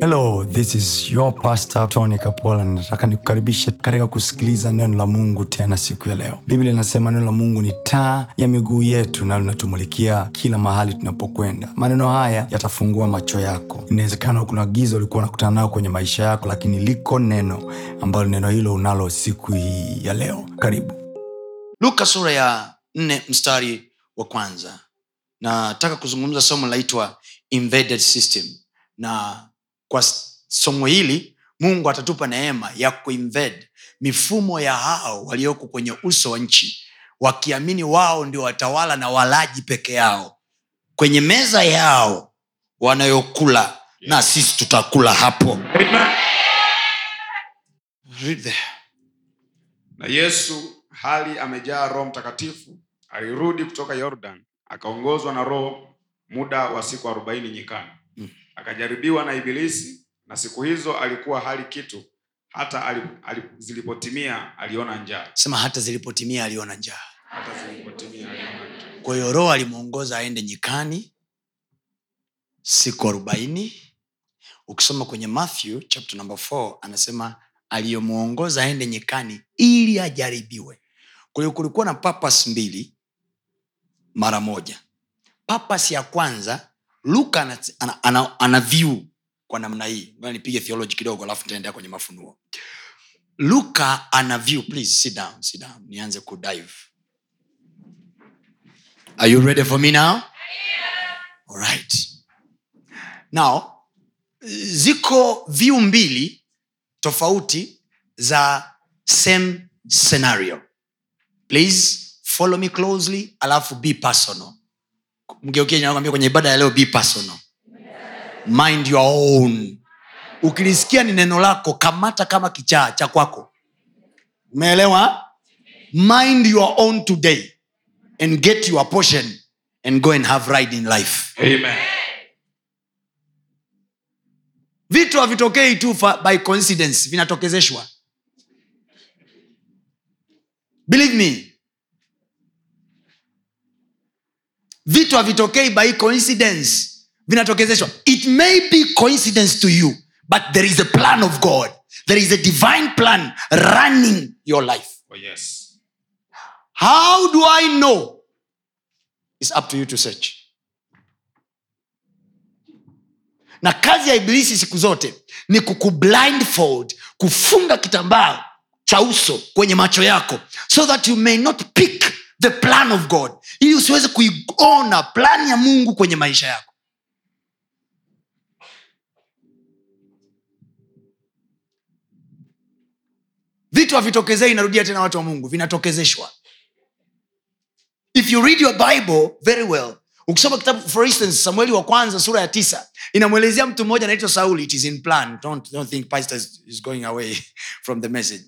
hello this is your pastor tony kapola. Nataka nikukaribishe katika kusikiliza neno la mungu tena siku ya leo. Biblia inasema neno la mungu ni taa ya miguu yetu na linatumulikia kila mahali tunapokwenda. Maneno haya yatafungua macho yako. Inawezekana kuna giza ulikuwa unakutana nayo kwenye maisha yako lakini liko neno ambalo neno hilo unalo siku hii ya leo. Karibu. Luka sura ya nne mstari wa kwanza. Nataka kuzungumza somo linaitwa Embedded system na kwa somo hili mungu atatupa neema ya kuinvade mifumo ya hao walioko kwenye uso wa nchi wakiamini wao ndio watawala na walaji peke yao. Kwenye meza yao wanayokula na sisi tutakula hapo. Na yesu hali amejaa roho mtakatifu alirudi kutoka yordan akaongozwa na roho muda wa siku arobaini nyikani. Akajaribiwa na ibilisi na siku hizo alikuwa hali kitu. Hata alip, alip, zilipotimia aliona njaa. Sema hata zilipotimia aliona njaa. Kwa hiyo roho alimwongoza aende nyikani siku arobaini. Ukisoma kwenye matthew chapter number 4 anasema aliyomwongoza aende nyikani ili ajaribiwe. Kwa hiyo kulikuwa na papas mbili mara moja. Papas ya kwanza luka ana, ana, ana, ana view kwa namna hii nipige theology kidogo alafu nitaendea kwenye mafunuo luka ana view please sit down, sit down. nianze kudive Are you ready for me now? All right. Now, ziko view mbili tofauti za same scenario. Please follow me closely alafu be personal. Mgeukie nakwambia kwenye ibada ya leo be personal. Mind your own. Ukilisikia ni neno lako kamata kama kichaa cha kwako. Umeelewa? Mind your own today and get your portion and go and have ride in life Amen. vitu havitokei tu by coincidence vinatokezeshwa believe me vitu havitokei by coincidence. Vinatokezeshwa. It may be coincidence to you but there is a plan of god. There is a divine plan running your life. Oh, yes. how do i know? Its up to you to search. Na kazi ya ibilisi siku zote ni kukublindfold kufunga kitambaa cha uso kwenye macho yako so that you may not pick the plan of god ili usiweze kuiona plan ya mungu kwenye maisha yako. Vitu havitokezei inarudia tena watu wa mungu vinatokezeshwa. If you read your bible very well ukisoma kitabu for instance samueli wa kwanza sura ya tisa inamwelezea mtu mmoja anaitwa sauli it is in plan. Don't, don't think pastor is, going away from the message.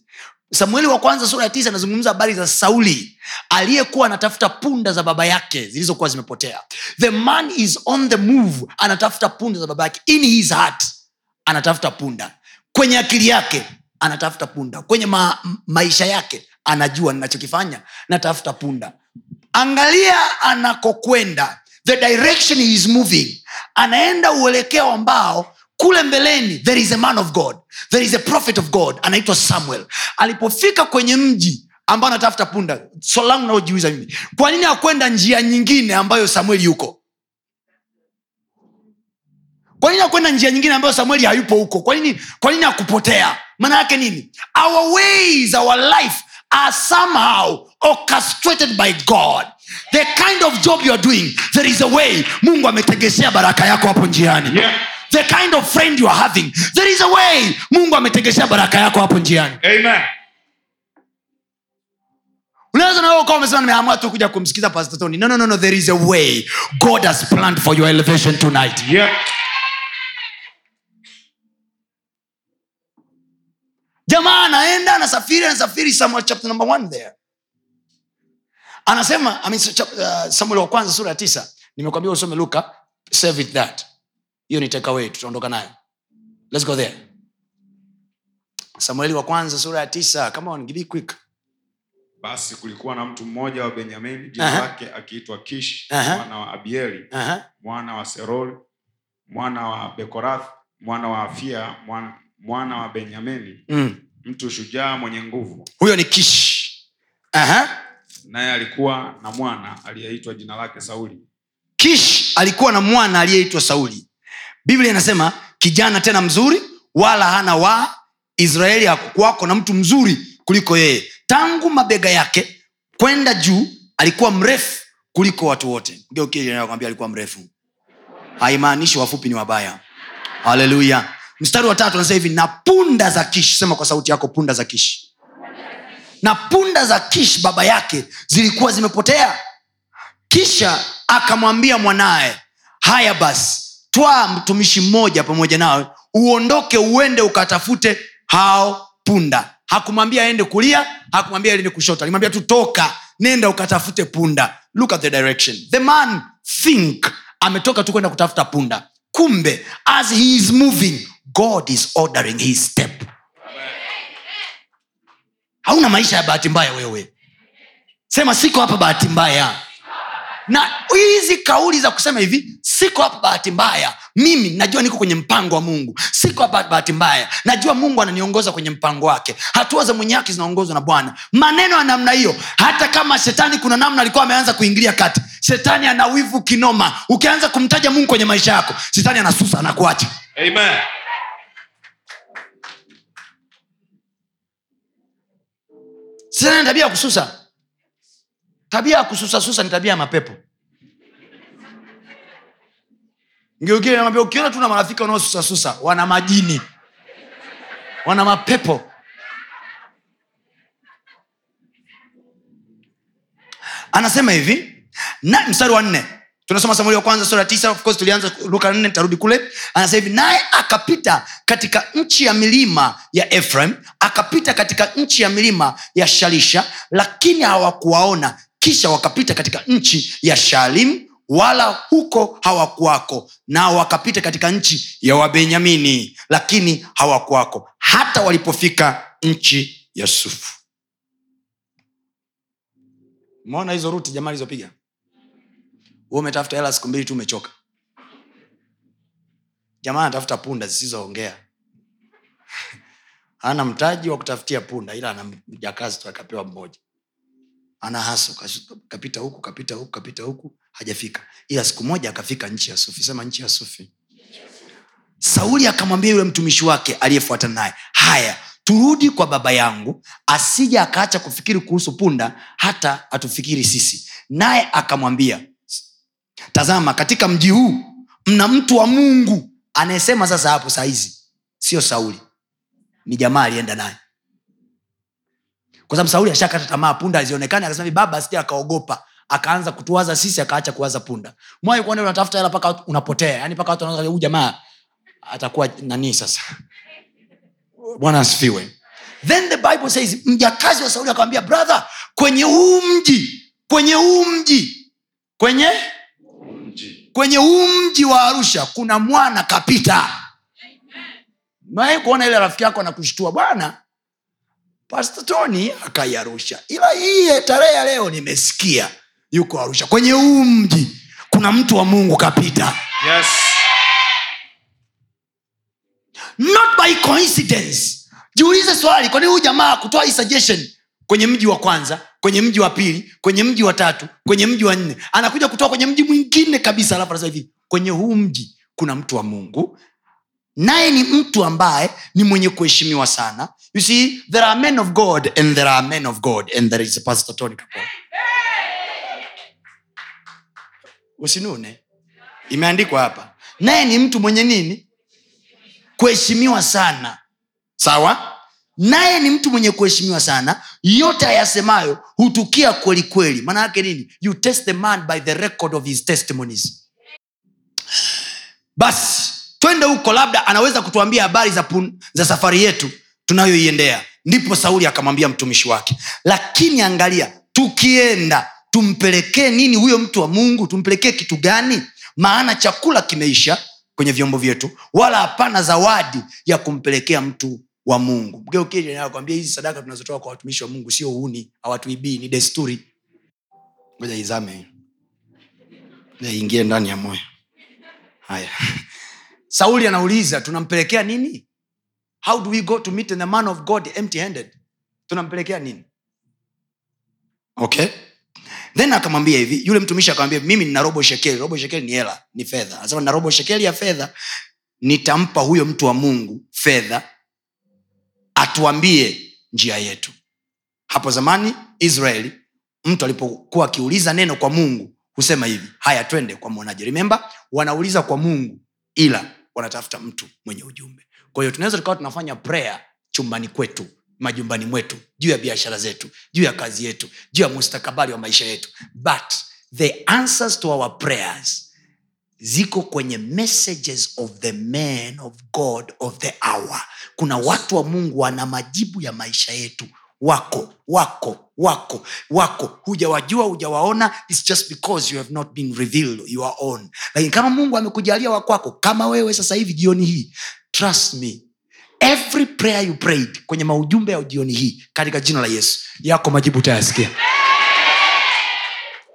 Samueli wa kwanza sura ya tisa anazungumza habari za sauli aliyekuwa anatafuta punda za baba yake zilizokuwa zimepotea. The man is on the move anatafuta punda za baba yake. In his heart anatafuta punda. Kwenye akili yake anatafuta punda. Kwenye ma, maisha yake anajua ninachokifanya natafuta punda. Angalia anakokwenda the direction he is moving anaenda uelekeo ambao kule mbeleni there is a man of god there is a prophet of god anaitwa samuel. Alipofika kwenye mji ambao anatafuta punda swali langu mimi kwa nini akwenda njia nyingine ambayo samueli yuko? Kwa nini akwenda njia nyingine ambayo samueli hayupo huko? Kwa nini akupotea maana yake nini? Our ways our life are somehow orchestrated by god the kind of job you are doing there is a way mungu ametegeshea baraka yako hapo njiani Yeah. the kind of friend you are having there is a way mungu ametegeshea baraka yako hapo njiani Amen. unaweza nawe ukawa umesema nimeamua tu kuja kumsikiza pastor no, no, no, no. there is a way god has planned for your elevation tonight Yeah. jamaa anaenda anasafiri anasafiri samuel chapter number one there anasema I mean, uh, samuel wa kwanza sura ya tisa nimekwambia usome luka save it that. Hiyo ni take tutaondoka nayo. Let's go there. Samueli wa kwanza sura ya tisa kama on quick. Basi kulikuwa na mtu mmoja wa benyamini jina lake akiitwa kish mwana wa abieli mwana wa serol mwana wa bekorath mwana wa afia mwana, mwana wa benyamini. Mm. mtu shujaa mwenye nguvu. Huyo ni kish. Aha. Naye alikuwa na mwana aliyeitwa jina lake sauli. Kish alikuwa na mwana aliyeitwa sauli. Biblia inasema kijana tena mzuri wala hana wa israeli hakukuwako na mtu mzuri kuliko yeye. Tangu mabega yake kwenda juu alikuwa mrefu kuliko watu wote. Kwambia alikuwa mrefu. Haimaanishi wafupi ni wabaya. Haleluya. Mstari wa tatu anasema hivi na punda za kishi sema kwa sauti yako punda za kish na punda za kish baba yake zilikuwa zimepotea. Kisha akamwambia mwanaye haya basi twaa mtumishi mmoja pamoja nawe uondoke uende ukatafute hao punda. Hakumwambia aende kulia hakumwambia aende kushoto alimwambia tu toka nenda ukatafute punda. Look at the direction. The man think ametoka tu kwenda kutafuta punda. Kumbe as he is moving god is ordering his step hauna maisha ya bahati mbaya wewe. Sema siko hapa bahati mbaya. Na hizi kauli za kusema hivi siko hapa bahati mbaya. Mimi najua niko kwenye mpango wa mungu. Siko hapa bahati mbaya. Najua mungu ananiongoza kwenye mpango wake. Hatua za mwenye haki zinaongozwa na bwana. Maneno ya namna hiyo hata kama shetani kuna namna alikuwa ameanza kuingilia kati. Shetani ana wivu kinoma. Ukianza kumtaja mungu kwenye maisha yako shetani anasusa anakuacha Amen. Shetani tabia ya kususa. Tabia ya kususasusa ni tabia ya mapepo. Namwambia ukiona tu na marafiki wanaosusasusa wana majini. Wana mapepo. Anasema hivi na mstari wa nne tunasoma samueli wa kwanza sura tisa of tulianza luka nne nitarudi kule. Anasema hivi naye akapita katika nchi ya milima ya ephraim akapita katika nchi ya milima ya shalisha lakini hawakuwaona. Kisha wakapita katika nchi ya shalim wala huko hawakuwako nao wakapita katika nchi ya wabenyamini lakini hawakuwako hata walipofika nchi ya sufu. Umeona hizo ruti jamaa alizopiga Wewe umetafuta hela siku mbili tu umechoka. Jamaa anatafuta punda zisizoongea. Ana mtaji wa kutafutia punda ila ana mjakazi tu akapewa mmoja. Ana haso kapita huku kapita huku kapita huku hajafika. Ila siku moja akafika nchi ya sufi. Sema nchi ya sufi. Sauli akamwambia yule mtumishi wake aliyefuatana naye haya turudi kwa baba yangu asija akaacha kufikiri kuhusu punda hata atufikiri sisi. Naye akamwambia tazama katika mji huu mna mtu wa mungu. Anayesema sasa hapo sahizi sio sauli. Ni jamaa alienda naye. Kwa sababu sauli ashakata tamaa punda azionekane akasema baba asija akaogopa. Akaanza kutuwaza sisi akaacha kuwaza punda. Mwai kuona unatafuta hela mpaka unapotea. Yani mpaka watu wanaanza huyu jamaa atakuwa nanii sasa? Bwana asifiwe. Then the bible says mjakazi wa sauli akamwambia brother kwenye huu mji kwenye huu mji kwenye. Kwenye huu mji wa arusha kuna mwana kapita. Mae kuona ile rafiki yako anakushtua bwana pastor tony akai arusha. Ila hii tarehe ya leo nimesikia yuko arusha. Kwenye huu mji kuna mtu wa mungu kapita. Yes. not by coincidence. Jiulize swali kwani huyu jamaa kutoa hii suggestion kwenye mji wa kwanza kwenye mji wa pili kwenye mji wa tatu kwenye mji wa nne. Anakuja kutoka kwenye mji mwingine kabisa alafu anasema hivi kwenye huu mji kuna mtu wa mungu. Naye ni mtu ambaye ni mwenye kuheshimiwa sana. You see there are men of god and there are men of god and there is a Kapoor. usinune. Imeandikwa hapa. Naye ni mtu mwenye nini? Kuheshimiwa sana. Sawa naye ni mtu mwenye kuheshimiwa sana. Yote ayasemayo hutukia kweli kweli. Maana yake nini? You test the man by the record of his testimonies. Basi twende huko labda anaweza kutuambia habari za, pun, za safari yetu tunayoiendea. Ndipo sauli akamwambia mtumishi wake. Lakini angalia tukienda tumpelekee nini huyo mtu wa mungu? Tumpelekee kitu gani? Maana chakula kimeisha kwenye vyombo vyetu wala hapana zawadi ya kumpelekea mtu wa mungu. Mgeukiakwambia hizi sadaka tunazotoa kwa watumishi wa mungu sio uni hawatuibii ni desturi. Moja izame. Ingie ndani ya moyo. Haya. Sauli anauliza tunampelekea nini? How do we go to meet the man of god empty handed tunampelekea nini? Okay. Then akamwambia hivi yule mtumishi akamwambia mimi nina robo shekeli robo shekeli ni hela ni fedha. Anasema na robo shekeli ya fedha nitampa huyo mtu wa mungu fedha atuambie njia yetu. Hapo zamani israeli mtu alipokuwa akiuliza neno kwa mungu husema hivi haya twende kwa mwonaji. Rememba wanauliza kwa mungu ila wanatafuta mtu mwenye ujumbe. Kwa hiyo tunaweza tukawa tunafanya prayer chumbani kwetu majumbani mwetu juu ya biashara zetu juu ya kazi yetu juu ya mustakabali wa maisha yetu. But the answers to our prayers ziko kwenye messages of the man of god of the hour. Kuna watu wa mungu wana majibu ya maisha yetu. Wako wako wako wako. Hujawajua hujawaona its just because you have not been revealed your own. Lakini kama mungu amekujalia wakwako kama wewe sasa hivi jioni hii trust me every prayer you prayed kwenye maujumbe ya jioni hii katika jina la yesu yako majibu utayasikia.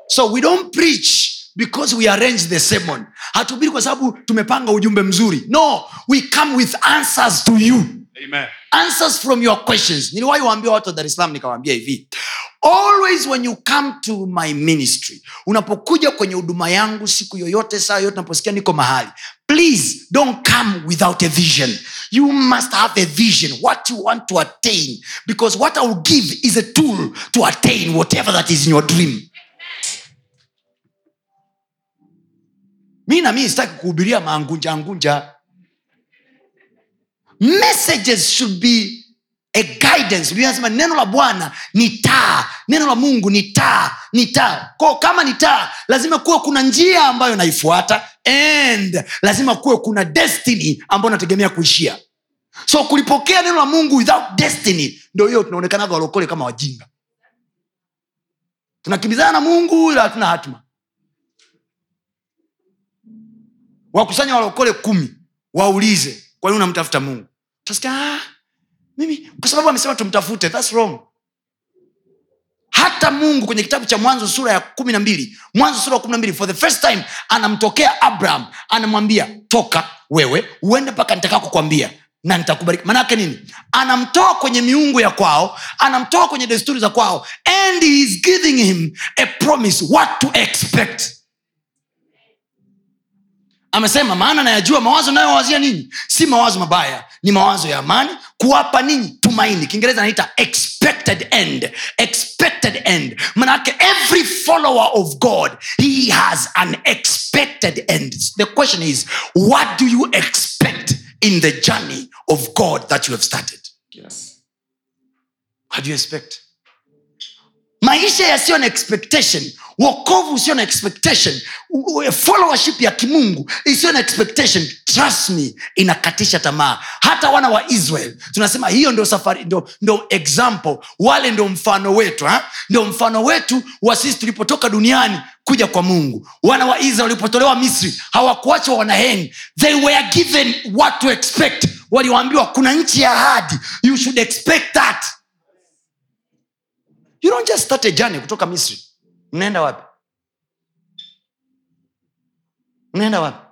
So we don't preach because we arrange the sermon. Hatubiri kwa sababu tumepanga ujumbe mzuri. No we come with answers to you. Amen. answers from your questions. Niliwahi waambia watu wa dar es salaam nikawaambia hivi. Always when you come to my ministry unapokuja kwenye huduma yangu siku yoyote saa yoyote unaposikia niko mahali please don't come without a vision. You must have a vision what you want to attain. Because what i will give is a tool to attain whatever that is in your dream mi na mi sitaki kuhubiria maangunja angunja messages should be a guidance. Nasema neno la bwana ni taa. Neno la mungu ni taa ni taa. Ko kama ni taa lazima kuwe kuna njia ambayo naifuata and lazima kuwe kuna destiny ambayo nategemea kuishia. So kulipokea neno la mungu without destiny ndio hiyo tunaonekanaga walokole kama wajinga. Tunakimbizana na mungu ila hatuna hatima wakusanya walokole kumi waulize kwa unamtafuta mungu? Ah, mimi kwa sababu amesema tumtafute thats wrong. Hata mungu kwenye kitabu cha mwanzo sura ya kumi na mbili mwanzo sura ya kumi na mbili for the first time anamtokea abraham anamwambia toka wewe uende mpaka nitakako kukwambia na nitakubariki. Manaake nini? Anamtoa kwenye miungu ya kwao anamtoa kwenye desturi za kwao and he is giving him a promise what to expect amesema maana nayajua mawazo nayowazia ninyi. Si mawazo mabaya ni mawazo ya amani kuwapa ninyi tumaini. Kiingereza anaita expected end expected end. Manake every follower of god he has an expected end. The question is what do you expect in the journey of god that you have started? Yes. what do you expect? Maisha yasiyo na expectation wokovu usio na expectation. Followership ya kimungu isiyo na expectation trust me inakatisha tamaa. Hata wana wa israel tunasema hiyo ndio safari ndio, ndio example. Wale ndio mfano wetu ha? ndio mfano wetu wa sisi tulipotoka duniani kuja kwa mungu. Wana wa israel walipotolewa misri hawakuachwa wanaheng they were given what to expect. Waliwaambiwa kuna nchi ya ahadi. You should expect that. You don't just start a journey kutoka misri mnaenda wapi? Mnaenda wapi?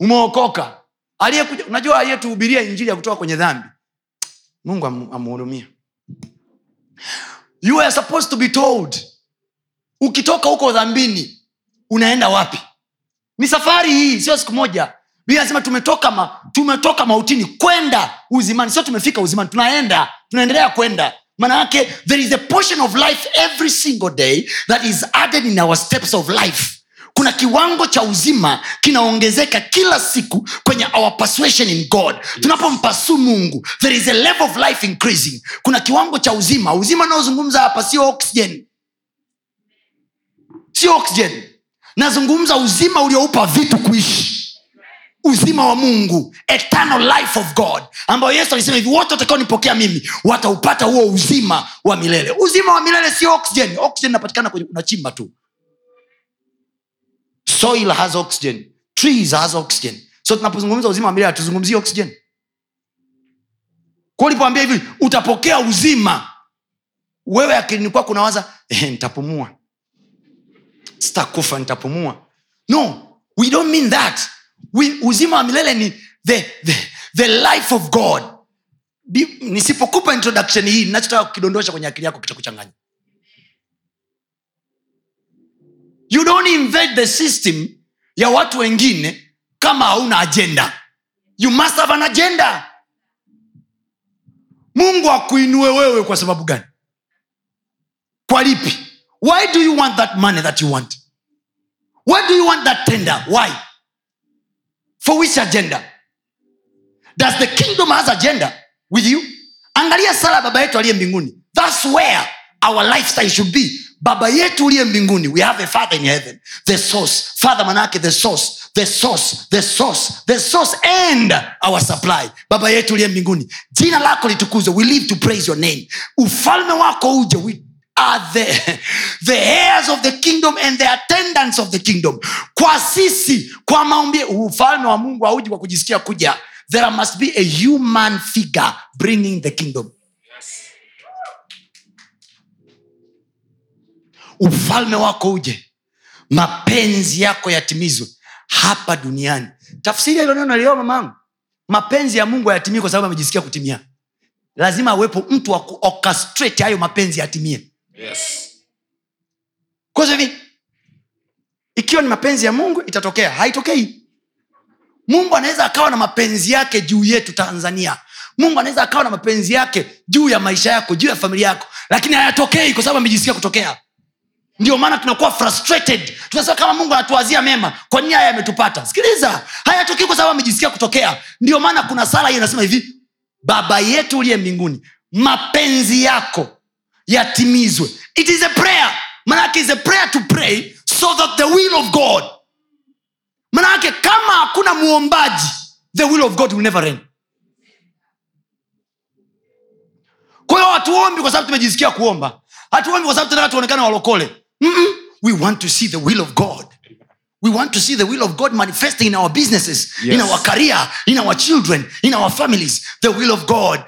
Umeokoka. Aliyekuja unajua aliyetuhubiria injili ya kutoka kwenye dhambi mungu am- amhurumia you are supposed to be told ukitoka huko dhambini unaenda wapi? Ni safari hii sio siku moja. Biblia tumetoka ma, tumetoka mautini kwenda uzimani. Sio tumefika uzimani tunaenda tunaendelea kwenda maana yake there is a portion of life every single day that is added in our steps of life. Kuna kiwango cha uzima kinaongezeka kila siku kwenye our persuasion in god. Tunapompasu mungu there is a level of life increasing. Kuna kiwango cha uzima. Uzima unaozungumza hapa sio oxygen. Sio oxygen. Nazungumza uzima ulioupa vitu kuishi uzima wa mungu eternal life of god ambayo yesu alisema hivi wote watakaonipokea mimi wataupata huo uzima wa milele. Uzima wa milele sio oxygen. Oxygen inapatikana kwenye unachimba tu. Soil has oxygen. Trees has oxygen. So tunapozungumza uzima wa milele hatuzungumzii oxygen. Kwa ulipoambia hivi utapokea uzima wewe akilini kwako unawaza eh, nitapumua. Sitakufa nitapumua. No we don't mean that uzima wa milele ni the, the, the life of god. Nisipokupa introduction hii nachotaka kukidondosha kwenye akili yako kitakuchanganya. You don't invade the system ya watu wengine kama hauna agenda. You must have an agenda. Mungu akuinue wewe kwa sababu gani? Kwa lipi? Why do you want that money that you want? Why do you want that tender? Why for which agenda? Does the kingdom has agenda with you? Angalia sala baba yetu aliye mbinguni. Thats where our lifestyle should be. Baba yetu uliye mbinguni we have a father in heaven. The source. Father manake the source. The source. The source. The source and our supply. Baba yetu uliye mbinguni. Jina lako litukuzwe. We live to praise your name. Ufalme wako uje. We are the, the heirs of the kingdom and the attendants of the kingdom. Kwa sisi kwa maombi ufalme wa mungu hauji kwa kujisikia kuja. There must be a human figure bringing the kingdom. Ufalme wako uje. Mapenzi yako yatimizwe hapa duniani. Tafsiri hilo neno mamangu. Mapenzi ya mungu hayatimii kwa sababu amejisikia kutimia. Lazima awepo mtu wa kuorchestrate hayo mapenzi yatimie Yes. kwa hivi ikiwa ni mapenzi ya mungu itatokea. Haitokei. Mungu anaweza akawa na mapenzi yake juu yetu tanzania. Mungu anaweza akawa na mapenzi yake juu ya maisha yako juu ya familia yako. Lakini hayatokei kwa sababu amejisikia kutokea. Ndio maana tunakuwa frustrated. Tunasema kama mungu anatuwazia mema kwa nini haya yametupata? Sikiliza. Hayatokei kwa sababu amejisikia kutokea. Ndio maana kuna sala hiyo inasema hivi baba yetu uliye mbinguni mapenzi yako yatimizwe. It is a prayer. Manake is a prayer to pray so that the will of god manake kama hakuna muombaji the will of god will never end kwa hiyo hatuombi kwa sababu tumejisikia kuomba. Hatuombi kwa sababu tunataka tuonekane walokole. Mm-mm. we want to see the will of god we want to see the will of god manifesting in our businesses Yes. in our career in our children in our families. The will of god.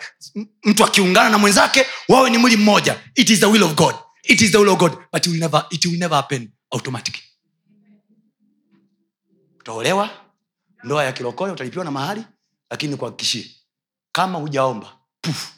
Mtu akiungana na mwenzake wawe ni mwili mmoja. It is the will of god. It is the will of god but it will never, it will never happen automatically. Utaolewa ndoa ya kilokole utalipiwa na mahali lakini kuhakikishie kama hujaomba puf,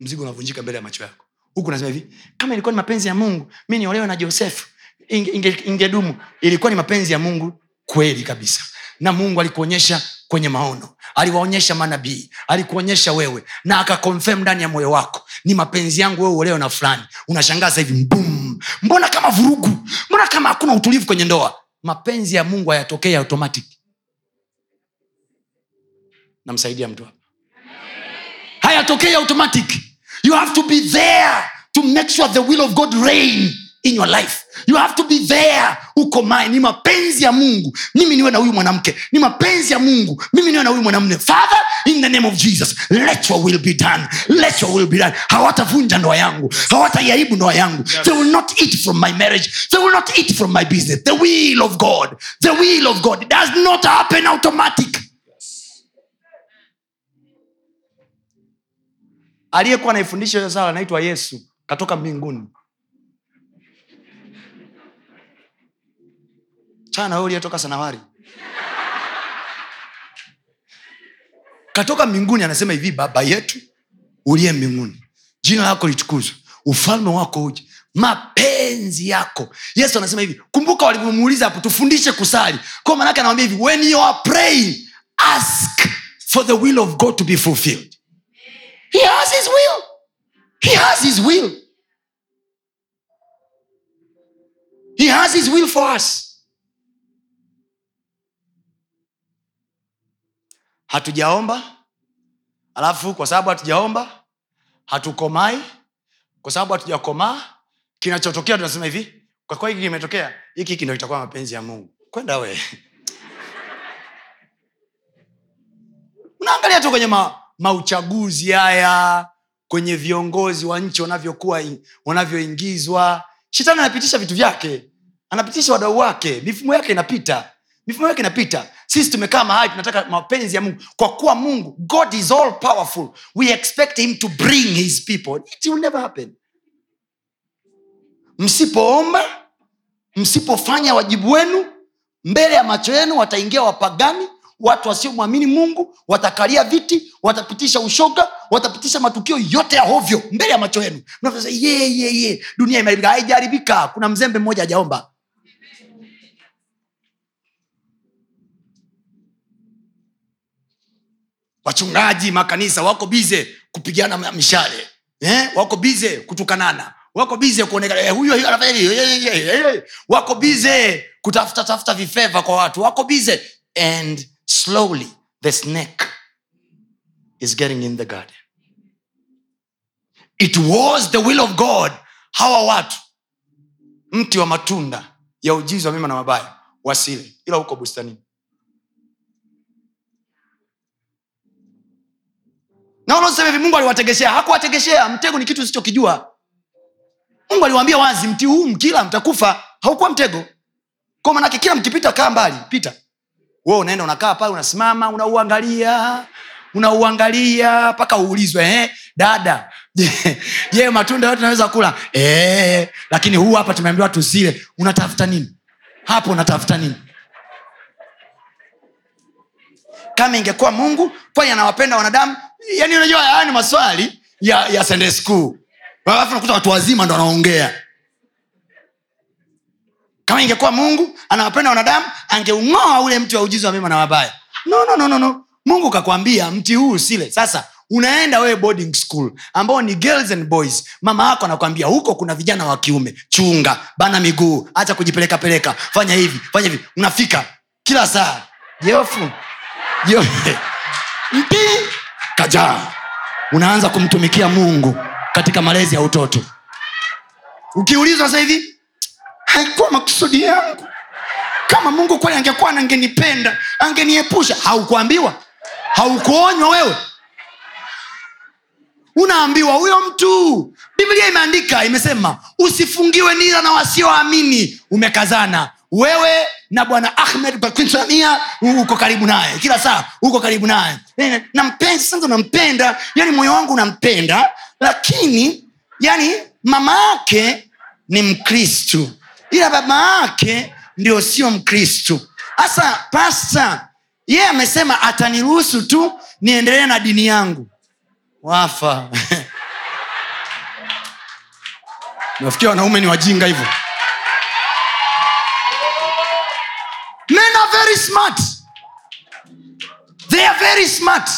mzigo unavunjika mbele ya macho yako. Huku nasema hivi kama ilikuwa ni mapenzi ya mungu mi niolewe na josefu ingedumu inge, ilikuwa ni mapenzi ya mungu kweli kabisa. Na mungu alikuonyesha kwenye maono. Aliwaonyesha manabii. Alikuonyesha wewe. Na akakonfirm ndani ya moyo wako. Ni mapenzi yangu wewe uolewe na fulani. Unashangaza hivi mbum! Mbona kama vurugu? Mbona kama hakuna utulivu kwenye ndoa? Mapenzi ya mungu hayatokei automatic. Namsaidia mtu hapa. Hayatokei automatic. You have to be there to make sure the will of god reign in your life. You have to be there. Uko mae ni mapenzi ya mungu. Mimi niwe na huyu mwanamke. Ni mapenzi ya mungu. Mimi niwe na huyu mwanamume. Father in the name of jesus let your will be done. Let your will be done. Hawatavunja ndoa yangu. Hawataiaibu ndoa yangu. They will not eat from my marriage. They will not eat from my business. The will of god. The will of god. Does not happen automatic. Aliyekuwa anaifundisha hiyo sala anaitwa yesu. Katoka mbinguni chana wewe uliyetoka sanawari. Katoka mbinguni anasema hivi baba yetu uliye mbinguni jina lako litukuzwe ufalme wako uje mapenzi yako. Yesu anasema hivi kumbuka walivyomuuliza hapo tufundishe kusali. Kwa manake anawambia hivi when you are praying ask for the will of god to be fulfilled. He has his will. He has his will. He has his will for us hatujaomba alafu kwa sababu hatujaomba hatukomai. Kwa sababu hatujakomaa kinachotokea tunasema hivi kwa kuwa hiki kimetokea hiki hiki ndo kitakuwa mapenzi ya mungu. Kwenda we. Unaangalia tu kwenye ma, mauchaguzi haya kwenye viongozi wa nchi wanavyokuwa wanavyoingizwa. Shetani anapitisha vitu vyake anapitisha wadau wake. Mifumo yake inapita mifumo yake inapita sisi tumekaa mahali tunataka mapenzi ya mungu. Kwa kuwa mungu god is all powerful. We expect him to bring his people. It will never happen. Msipoomba msipofanya wajibu wenu mbele ya macho yenu wataingia wapagani watu wasiomwamini mungu watakalia viti watapitisha ushoga watapitisha matukio yote ya hovyo mbele ya macho yenu. Ye ye ye dunia imeharibika. Haijaharibika. Kuna mzembe mmoja hajaomba wachungaji makanisa wako bize kupigana mishale. Eh? wako bize kutukanana. Wako bize kuonekana. Eh, huyo eh, eh, bize kutafuta tafuta vifeva kwa watu. Wako bize and slowly the snake is getting in the garden. It was the will of god. Hawa watu mti wa matunda ya ujizi wa mema na mabaya wasile. Ila huko bustanini na unaosema hivi mungu aliwategeshea hakuwategeshea mtego ni kitu usichokijua. Mungu aliwaambia wazi mti huu mkila mtakufa. Haukuwa mtego. Kwa manake kila mkipita kaa mbali. Pita. We unaenda unakaa pale unasimama unauangalia unauangalia mpaka uulizwe eh? dada je, matunda yote naweza kula? Eh, lakini huu hapa tumeambiwa tusile unatafuta nini? Hapo unatafuta nini? Kama ingekuwa mungu kwani anawapenda wanadamu yani unajua haya ni maswali ya, ya Sunday school. Alafu nakuta watu wazima ndo wanaongea. Kama ingekuwa mungu anawapenda wanadamu angeung'oa ule mti wa ujizi wa mema na mabaya. No, no, no, no, no. mungu kakwambia mti huu usile sasa unaenda wewe boarding school ambao ni girls and boys. Mama yako anakwambia huko kuna vijana wa kiume. Chunga bana miguu acha kujipeleka peleka. Fanya hivi fanya hivi. Unafika kila saa. Jeofu Jeo- mpi kajaa unaanza kumtumikia mungu katika malezi ya utoto. Ukiulizwa sasa hivi haikuwa makusudi yangu. Kama mungu kweli angekuwa angenipenda angeniepusha haukuambiwa? Haukuonywa wewe? Unaambiwa huyo mtu. Biblia imeandika imesema usifungiwe nira na wasioamini. Umekazana. Wewe na bwana ahmed bakinsamia uko karibu naye. Kila saa uko karibu naye. Eh, nampenda sasa nampenda? Yani moyo wangu unampenda lakini yani mama yake ni mkristu. Ila baba yake ndio sio mkristu. Hasa pasta yeye amesema ataniruhusu tu niendelee na dini yangu. Wafa. Nafikia wanaume ni wajinga hivyo men are very smart. They are very smart.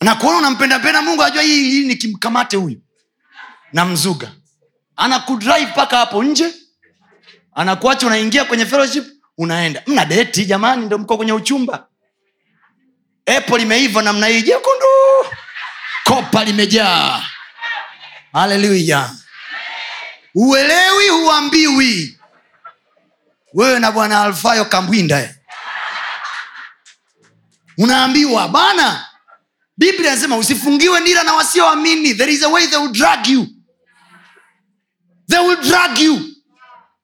Na unampendapenda mungu ajua hii, nikimkamate huyu. Namzuga anakudrive mpaka hapo nje. Anakuacha unaingia kwenye fellowship unaenda. Mna deti jamani ndo mko kwenye uchumba. Apple imeiva namna hii jekundu. Kopa limejaa. Haleluya uelewi huambiwi wewe na bwana alfayo kambwinda eh. unaambiwa bana biblia anasema usifungiwe nira na wasioamini. There is a way they will drag you. They will drag you.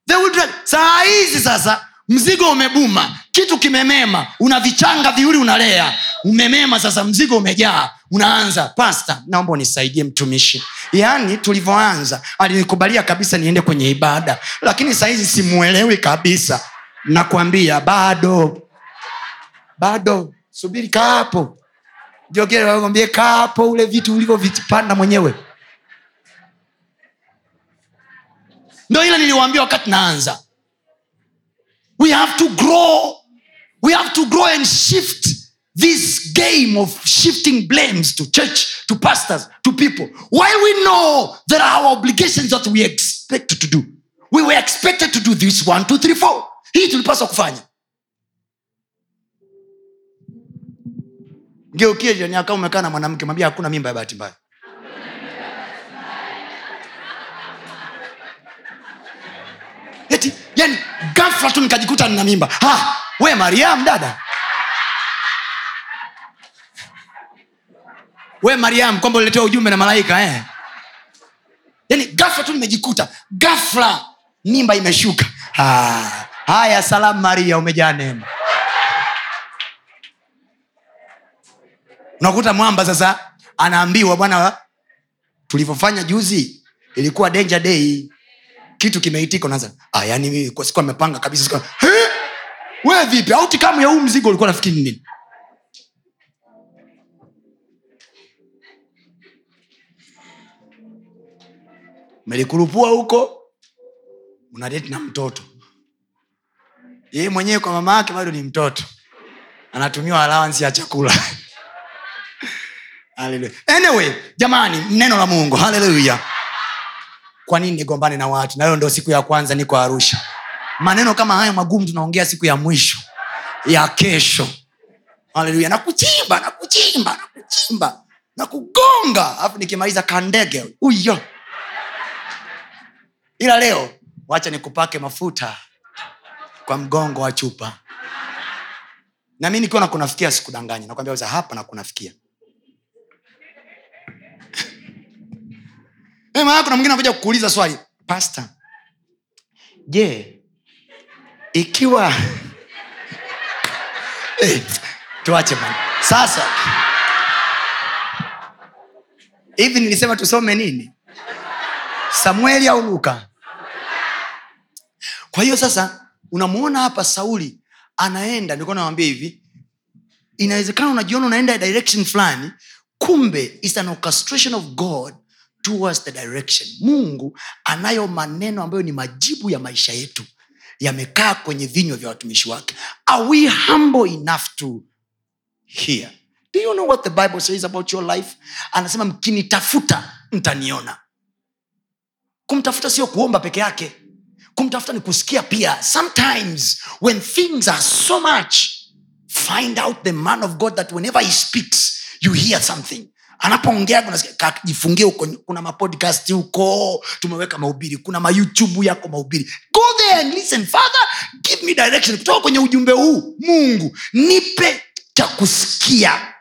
They will drag. saa hizi sasa mzigo umebuma. Kitu kimemema. Una vichanga viuli unalea. Umemema sasa mzigo umejaa. Unaanza pasta naomba unisaidie mtumishi yaani tulivyoanza alinikubalia kabisa niende kwenye ibada. Lakini sahizi simuelewi kabisa. Nakwambia bado. Bado. Subiri kaa hapo. Kaapo ule vitu ulivyovipanda mwenyewe. Ndo ile niliwaambia wakati naanza. We have to grow. We have to grow and shift this game of shifting blames to church to pastors to people. While we know there are obligations that we expected to do we were expected to do this one two three four. Hii tulipaswa kufanya. Ngeukie jirani yako umekaa na mwanamke mwambia hakuna mimba ya bahati mbaya. Eti yani ghafla tu nikajikuta nina mimba. Ha, we mariam dada we mariam kwamba uliletewa ujumbe na malaika eh? yani gafla tu nimejikuta. Gafla mimba imeshuka. Ah, haya salamu maria umejaa neema. Unakuta mwamba sasa anaambiwa bwana tulivyofanya juzi ilikuwa danger day. Kitu kimeitika unaanza ah, yani mimi siku amepanga kabisa siku "Eh? we vipi? Autikamu ya huu mzigo ulikuwa nafikiri nini melikurupua huko unadeti na mtoto. Yeye mwenyewe kwa mama yake bado ni mtoto. Anatumiwa alawansi ya chakula. Anyway jamani neno la mungu. Haleluya kwa nini nigombane na watu? Na leo ndo siku ya kwanza niko arusha. Maneno kama hayo magumu tunaongea siku ya mwisho ya kesho. Haleluya nakuchimba nakuchimba nakuchimba na alafu nikimaliza kandege huyo ila leo wacha nikupake mafuta kwa mgongo wa chupa. Na mi nikiwa nakunafikia sikudanganya nakwambia za hapa nakunafikia Eh, maana kuna mwingine anakuja kukuuliza swali. Pasta je ikiwa hey, tuache bana sasa hivi nilisema tusome nini? Samueli au luka kwa hiyo sasa unamwona hapa sauli anaenda nilikuwa nawambia hivi inawezekana unajiona unaenda direction fulani kumbe is an orchestration of god towards the direction. Mungu anayo maneno ambayo ni majibu ya maisha yetu yamekaa kwenye vinywa vya watumishi wake. Are we humble enough to hear? Do you know what the bible says about your life? Anasema mkinitafuta mtaniona. Kumtafuta sio kuomba peke yake kumtafuta ni kusikia pia. Sometimes when things are so much find out the man of god that whenever he speaks you hear something. Anapoongea unasikia, jifungie huko kuna mapodcast huko tumeweka mahubiri kuna mayoutube yako mahubiri. Go there and listen. Father give me direction. Kutoka kwenye ujumbe huu mungu nipe cha kusikia.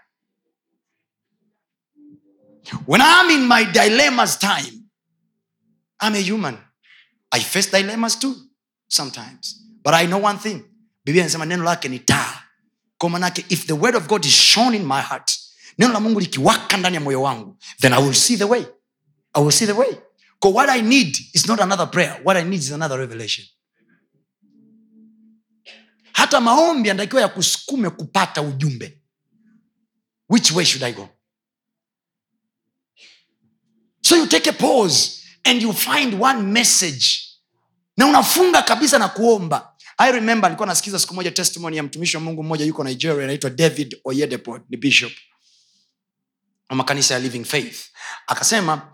When I'm in my dilemmas time I'm a human I face dilemmas too sometimes. But I know one thing. Biblia inasema neno lake ni taa. Kwa manake if the word of god is shown in my heart neno la mungu likiwaka ndani ya moyo wangu then i will see the way. I will see the way. Kwa what i need is not another prayer. What i need is another revelation. Hata maombi yanatakiwa ya kusukume kupata ujumbe. Which way should i go? So you take a pause and you find one message. Na unafunga kabisa na kuomba. I remember alikuwa nasikiza siku moja testimony ya mtumishi wa mungu mmoja yuko nigeria anaitwa david oyedepo ni bishop wa makanisa ya living faith. Akasema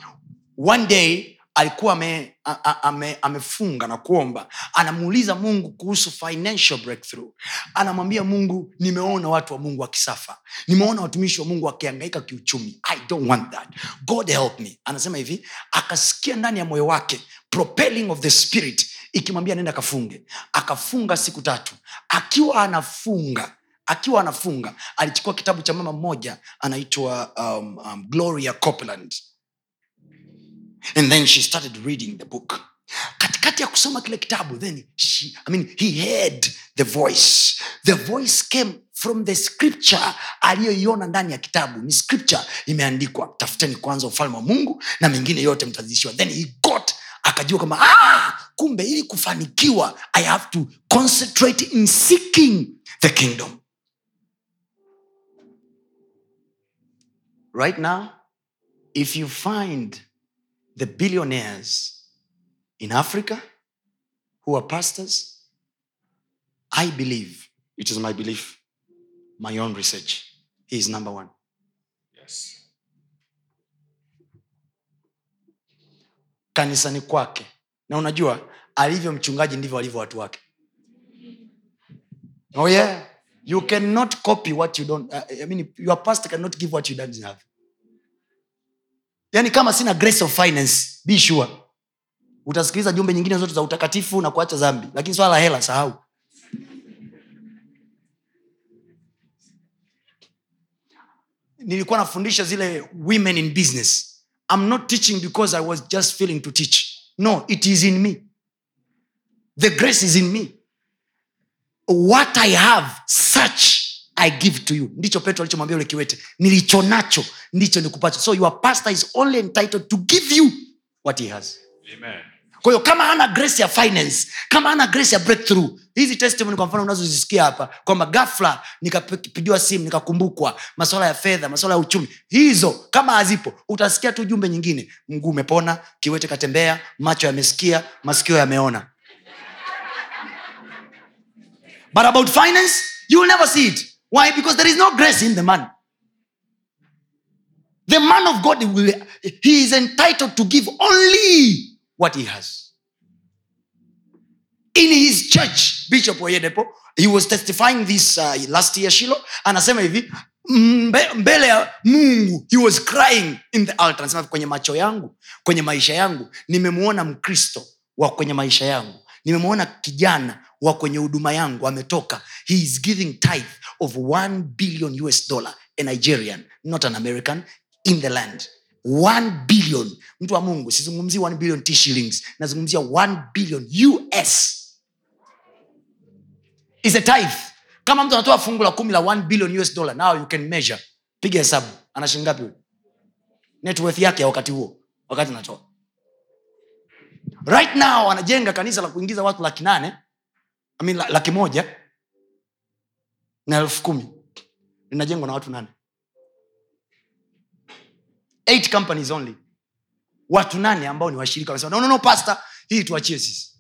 one day alikuwa ame, ame, amefunga na kuomba. Anamuuliza mungu kuhusu financial breakthrough. Anamwambia mungu nimeona watu wa mungu wakisafa. Nimeona watumishi wa mungu wakiangaika kiuchumi. I don't want that. God help me. Anasema hivi akasikia ndani ya moyo wake propelling of the spirit ikimwambia nenda kafunge. Akafunga siku tatu. Akiwa anafunga akiwa anafunga alichukua kitabu cha mama mmoja anaitwa um, um, gloria copeland and then she started reading the book. Katikati ya kusoma kile kitabu then she, I mean, he heard the voice. The voice came from the scripture aliyoiona ndani ya kitabu. Ni scripture imeandikwa tafuteni kwanza ufalme wa mungu na mengine yote mtazidishiwa. Then he got akajua kwamba ah, kumbe ili kufanikiwa i have to concentrate in seeking the kingdom. Right now if you find the billionaires in Africa who are pastors, I believe, it is my belief, my own research, he is number one. Yes. kanisani kwake na unajua alivyo mchungaji ndivyo alivyo watu wake oh yeah you cannot copy what you don't uh, I mean, your pastor cannot give what you don't have yani kama sina grace of finance be sure. Utasikiliza jumbe nyingine zote za utakatifu na kuacha zambi lakini swala la hela sahau. Nilikuwa nafundisha zile women in business. I'm not teaching because i was just feeling to teach. No it is in me. The grace is in me. What i have such i give to you. Ndicho petro alichomwambia ule kiwete. Nilicho nacho ndicho nikupacho. So your pastor is only entitled to give you what he has. Amen. kwa hiyo kama ana grace ya finance kama ana grace ya breakthrough hizi testimony kwa mfano unazozisikia hapa kwamba gafla nikapigiwa simu nikakumbukwa maswala ya fedha maswala ya uchumi hizo kama hazipo utasikia tu jumbe nyingine mguu umepona kiwete katembea macho yamesikia masikio yameona. But about finance you will never see it why? Because there is no grace in the man. The man of god he is entitled to give only what he has. In his church bishop oyedepo he was testifying this uh, last year shilo anasema hivi mbe, mbele ya mungu he was crying in the altar. Anasema kwenye macho yangu kwenye maisha yangu nimemwona mkristo wa kwenye maisha yangu. Nimemwona kijana wa kwenye huduma yangu ametoka. He is giving tithe of 1 billion us dollar a nigerian not an american in the land. 1 billion. Mtu wa mungu sizungumzii 1 billion t shillings. Nazungumzia 1 billion us is a tithe. Kama mtu anatoa fungu la kumi la 1 billion us dollar now you can measure. Piga hesabu. Ana shilingi ngapi net worth yake ya wakati huo. Wakati anatoa. Right now anajenga kanisa la kuingiza watu laki nane I mean, la- laki moja na elfu kumi. Linajengwa na watu nane. Eight companies only. Watu nane ambao ni washirika no, no, no, pastor hii tuachie sisi.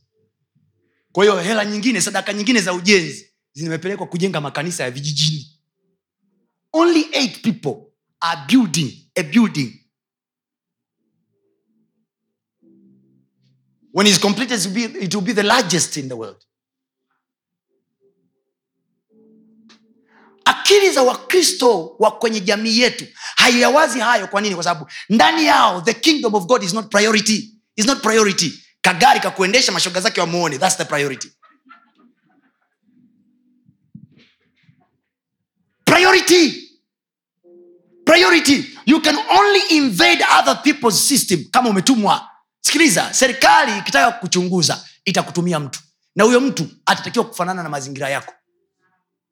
Kwa hiyo hela nyingine sadaka nyingine za ujenzi zimepelekwa kujenga makanisa ya vijijini. Only eight people are building a building. When it's completed it will be the largest in the world akili za wakristo wa kwenye jamii yetu haiyawazi hayo. Kwa nini? Kwa sababu ndani yao the kingdom of god is not priority. Is not priority. Kagari kakuendesha mashoga zake wamuone. Thats the priority. Priority. Priority. You can only invade other people's system kama umetumwa. Sikiliza serikali ikitaka kuchunguza itakutumia mtu. Na huyo mtu atatakiwa kufanana na mazingira yako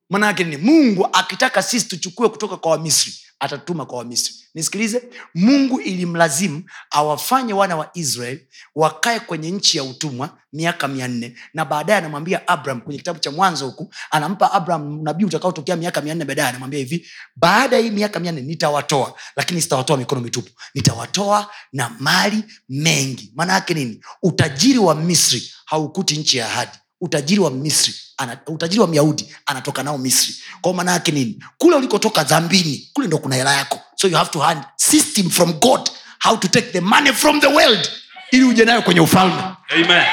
maana yake ni mungu akitaka sisi tuchukue kutoka kwa wamisri atatuma kwa wamisri. Nisikilize mungu ilimlazimu awafanye wana wa israel wakae kwenye nchi ya utumwa miaka mia nne na baadaye anamwambia abraham kwenye kitabu cha mwanzo huku anampa abraham nabii utakaotokea miaka mia nne baadaye anamwambia hivi baada ya hii miaka mia nne nitawatoa lakini sitawatoa mikono mitupu. Nitawatoa na mali mengi. Maana yake nini? Utajiri wa misri haukuti nchi ya ahadi utajiri wa misri ana, utajiri wa myahudi anatoka nao misri. Kwao maana yake nini? Kule ulikotoka dhambini kule ndo kuna hela yako. So you have to hand system from god how to take the money from the world ili uje nayo kwenye ufalme. Amen.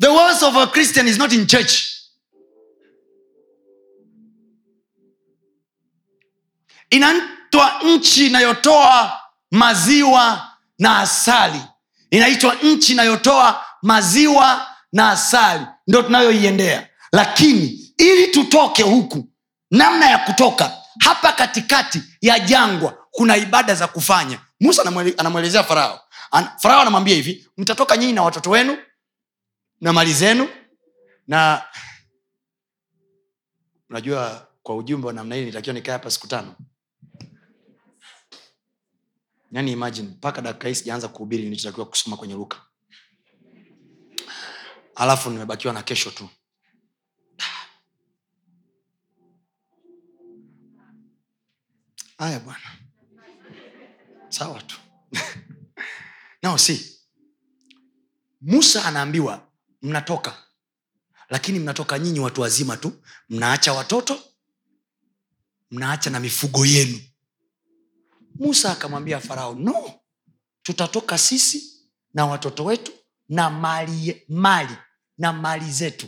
the wealth of a christian is not in church. Inatwa nchi inayotoa maziwa na asali inaitwa nchi inayotoa maziwa na asali. Ndo tunayoiendea. Lakini ili tutoke huku namna ya kutoka hapa katikati ya jangwa kuna ibada za kufanya. Musa anamwelezea farao. An- farao anamwambia hivi mtatoka nyinyi na watoto wenu na mali zenu na unajua kwa ujumbe wa namna hii nitakiwa nikae hapa siku tano yani imagine mpaka dakika hii sijaanza kuhubiri nilichotakiwa kusoma kwenye luka. Alafu nimebakiwa na kesho tu. Haya bwana. Sawa tu. Nao si musa anaambiwa mnatoka. Lakini mnatoka nyinyi watu wazima tu mnaacha watoto mnaacha na mifugo yenu musa akamwambia farao no tutatoka sisi na watoto wetu na mali mali na mali zetu.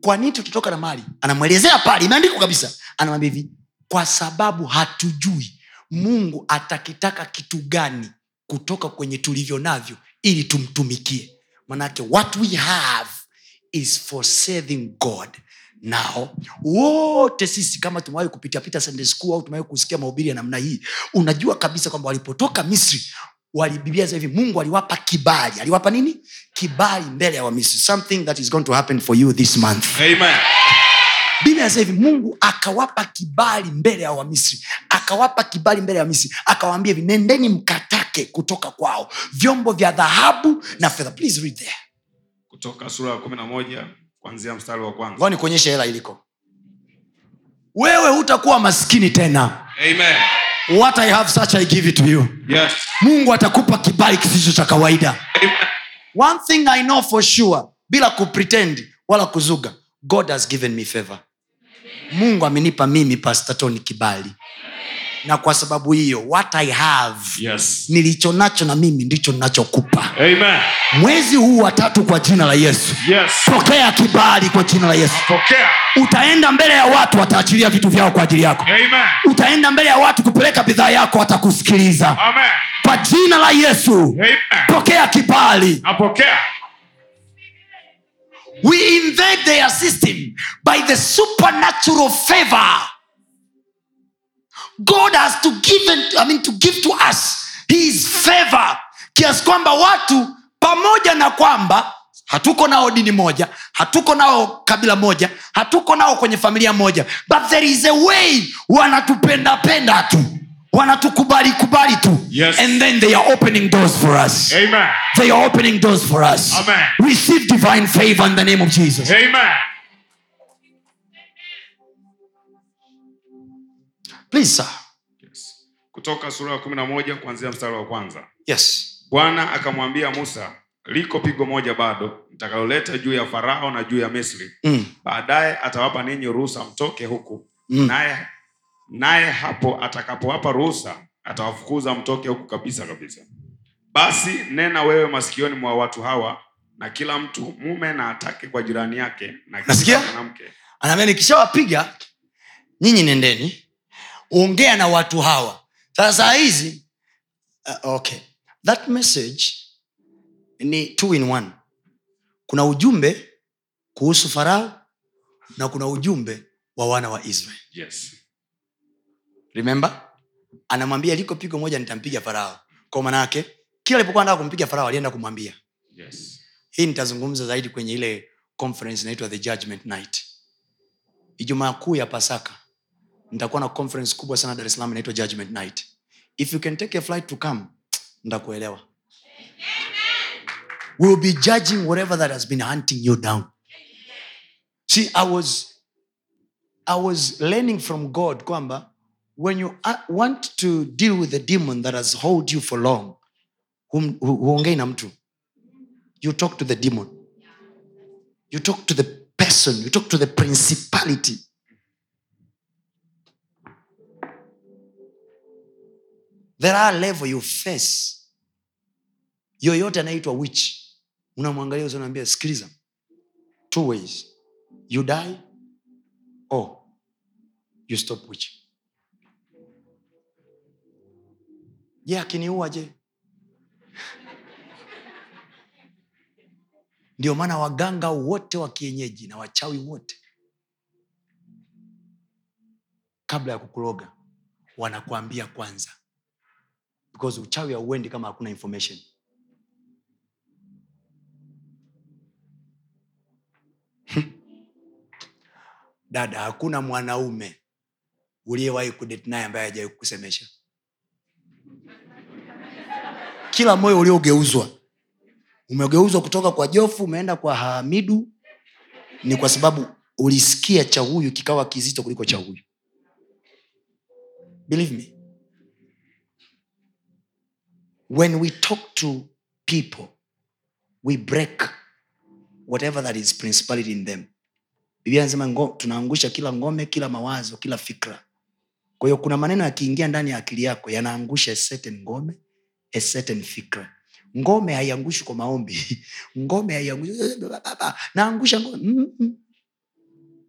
Kwa nini tutatoka na mali? Anamwelezea pale imeandikwa kabisa. Anamwambia hivi kwa sababu hatujui mungu atakitaka kitu gani kutoka kwenye tulivyo navyo ili tumtumikie. Manake what we have is for serving god nao. Wote sisi kama tumewahi kupitapita Sunday school au tumewahi kusikia mahubiri ya namna hii unajua kabisa kwamba walipotoka misri walibibia hivi mungu aliwapa kibali. Aliwapa nini? Kibali mbele ya wamisri. Something that is going to happen for you this month. Amen. biblia hivi mungu akawapa kibali mbele ya wamisri. Akawapa kibali mbele ya wamisri. Akawaambia hivi nendeni mkatake kutoka kwao. Vyombo vya dhahabu na fedha. Please read there. Kutoka sura ya kumi na moja kuanzia mstari wa kwanza. Ngoja nikuonyeshe hela iliko. Wewe hutakuwa maskini tena. Amen. what i have such i give it to you. Yes. mungu atakupa kibali kisicho cha kawaida. One thing i know for sure bila kupretend wala kuzuga god has given me favor. Mungu amenipa mimi pastatoni kibali na kwa sababu hiyo what i have Yes. nilicho nacho na mimi ndicho ninachokupa mwezi huu wa tatu kwa jina la yesu Yes. pokea kibali kwa jina la yesu Pokea. utaenda mbele ya watu wataachilia vitu vyao kwa ajili yako Amen. utaenda mbele ya watu kupeleka bidhaa yako watakusikiliza Amen. kwa jina la yesu Amen. pokea kibali Apokea we invade their system by the supernatural favor god has to give, I mean, to give to us his favor kiasi kwamba watu pamoja na kwamba hatuko nao dini moja hatuko nao kabila moja hatuko nao kwenye familia moja but there is a way wanatupendapenda tu wanatukubali kubali tu Yes. and then they are opening doors for us Amen. they are opening doors for us Amen. receive divine favor in the name of jesus Amen. Please sir. Yes. kutoka sura ya kumi na moja kuanzia mstari wa kwanza. Yes. Bwana akamwambia musa liko pigo moja bado nitakaloleta juu ya farao na juu ya misri. Mm. baadaye atawapa ninyi ruhusa mtoke huku. Mm. naye naye hapo atakapowapa ruhusa atawafukuza mtoke huku kabisa kabisa. Basi nena wewe masikioni mwa watu hawa na kila mtu mume na atake kwa jirani yake na kila mwanamke. Anaambia nikishawapiga nyinyi nendeni ongea na watu hawa. Sasa hizi uh, okay. That message ni two in one. Kuna ujumbe kuhusu farao na kuna ujumbe wa wana wa israel yes. Remember? Anamwambia liko pigo moja nitampiga farao. Kwa manaake kila alipokuwa anataka kumpiga farao alienda kumwambia. Yes. Hii nitazungumza zaidi kwenye ile conference inaitwa the judgment night. Ijumaa kuu ya pasaka nitakuwa na conference kubwa sana dar es salaam inaitwa judgment night. If you can take a flight to come ntakuelewa we will be judging whatever that has been hunting you down. See i was i was learning from god kwamba when you want to deal with the demon that has hold you for long huongei na mtu. You talk to the demon. You talk to the person. You talk to the principality there are level you face. Yoyote anaitwa wich unamwangalia unaambia sikiliza two ways. You die or you stop witch je akiniua je? Ndio maana waganga wote wa kienyeji na wachawi wote kabla ya kukuroga wanakuambia kwanza because uchawi hauendi kama hakuna information. Dada hakuna mwanaume uliyewahi kudeti naye ambaye hajawai kukusemesha. Kila moyo uliogeuzwa umegeuzwa kutoka kwa jofu umeenda kwa hamidu ni kwa sababu ulisikia cha huyu kikawa kizito kuliko cha huyu. Believe me when we talk to people we break whatever that is principality in them. Biblia anasema tunaangusha kila ngome kila mawazo kila fikra. Kwa hiyo kuna maneno yakiingia ndani ya akili yako yanaangusha certain ngome a certain fikra. Ngome haiangushi kwa maombi. Ngome haiangushi naangusha mm -mm.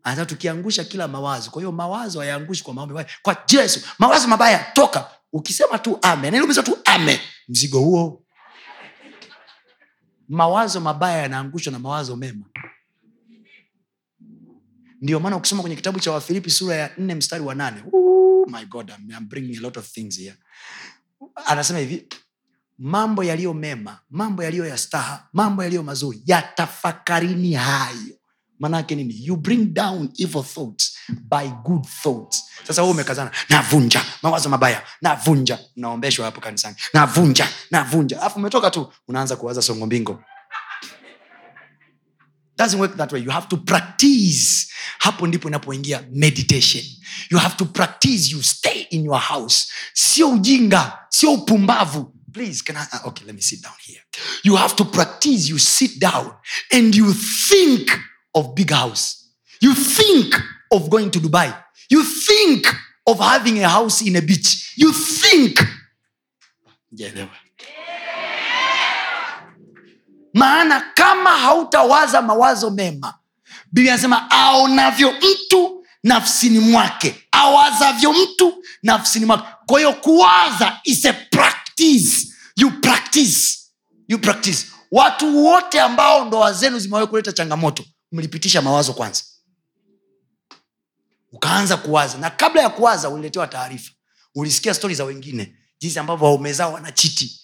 hata tukiangusha kila mawazo. Kwa hiyo mawazo hayaangushi kwa maombi. Kwa yesu mawazo mabaya toka ukisema tu ame niliumiza tu ame mzigo huo. Mawazo mabaya yanaangushwa na mawazo mema. Ndio maana ukisoma kwenye kitabu cha wafilipi sura ya nne mstari wa nane. My god I'm, I'm bringing a lot of things here. Anasema hivi mambo yaliyo mema mambo yaliyo ya staha mambo yaliyo mazuri yatafakarini hayo. Maanaake nini? You bring down evil thoughts by good thoughts. Sasa huu umekazana navunja mawazo mabaya navunja naombeshwa hapo kanisani navunja navunja. Alafu umetoka tu unaanza kuwaza songo mbingo. Doesn't work that way. You have to practice. Hapo ndipo inapoingia meditation. You have to practice. You stay in your house. Sio ujinga sio upumbavu. Please can I, ah, okay let me sit down here. You have to practice. You sit down and you think of big house. You think of going to dubai. You think of having a house in a beach. You think. Jaelewa. maana kama hautawaza mawazo mema biblia anasema aonavyo mtu nafsini mwake. Awazavyo mtu nafsini mwake. Kwa hiyo kuwaza is a practice. You practice. You practice. Watu wote ambao ndoa zenu zimewahi kuleta changamoto mlipitisha mawazo kwanza ukaanza kuwaza. Na kabla ya kuwaza uliletewa taarifa. Ulisikia stori za wengine. Jinsi ambavyo waume zao wanachiti.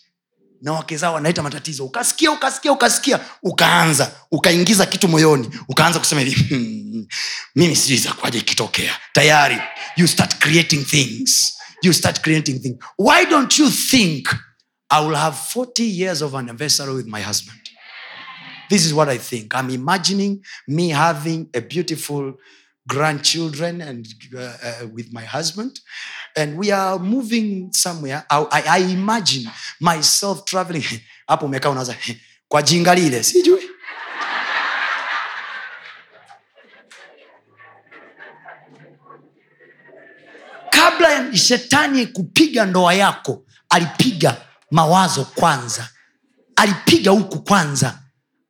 Na wake zao wanaleta matatizo. Ukasikia ukasikia ukasikia. Ukaanza. Ukaingiza kitu moyoni. Ukaanza kusema hivi hmm, mimi sijui itakuwaje ikitokea. Tayari you start creating things. You start creating things. Why don't you think i will have 40 years of anniversary with my husband? This is what i think. I'm imagining me having a beautiful grandchildren and uh, uh, with my husband. And we are moving somewhere. I, I, I imagine myself traveling. Hapo umekaa unaanza kwa jinga lile. Sijui. Kabla shetani kupiga ndoa yako alipiga mawazo kwanza. Alipiga huku kwanza.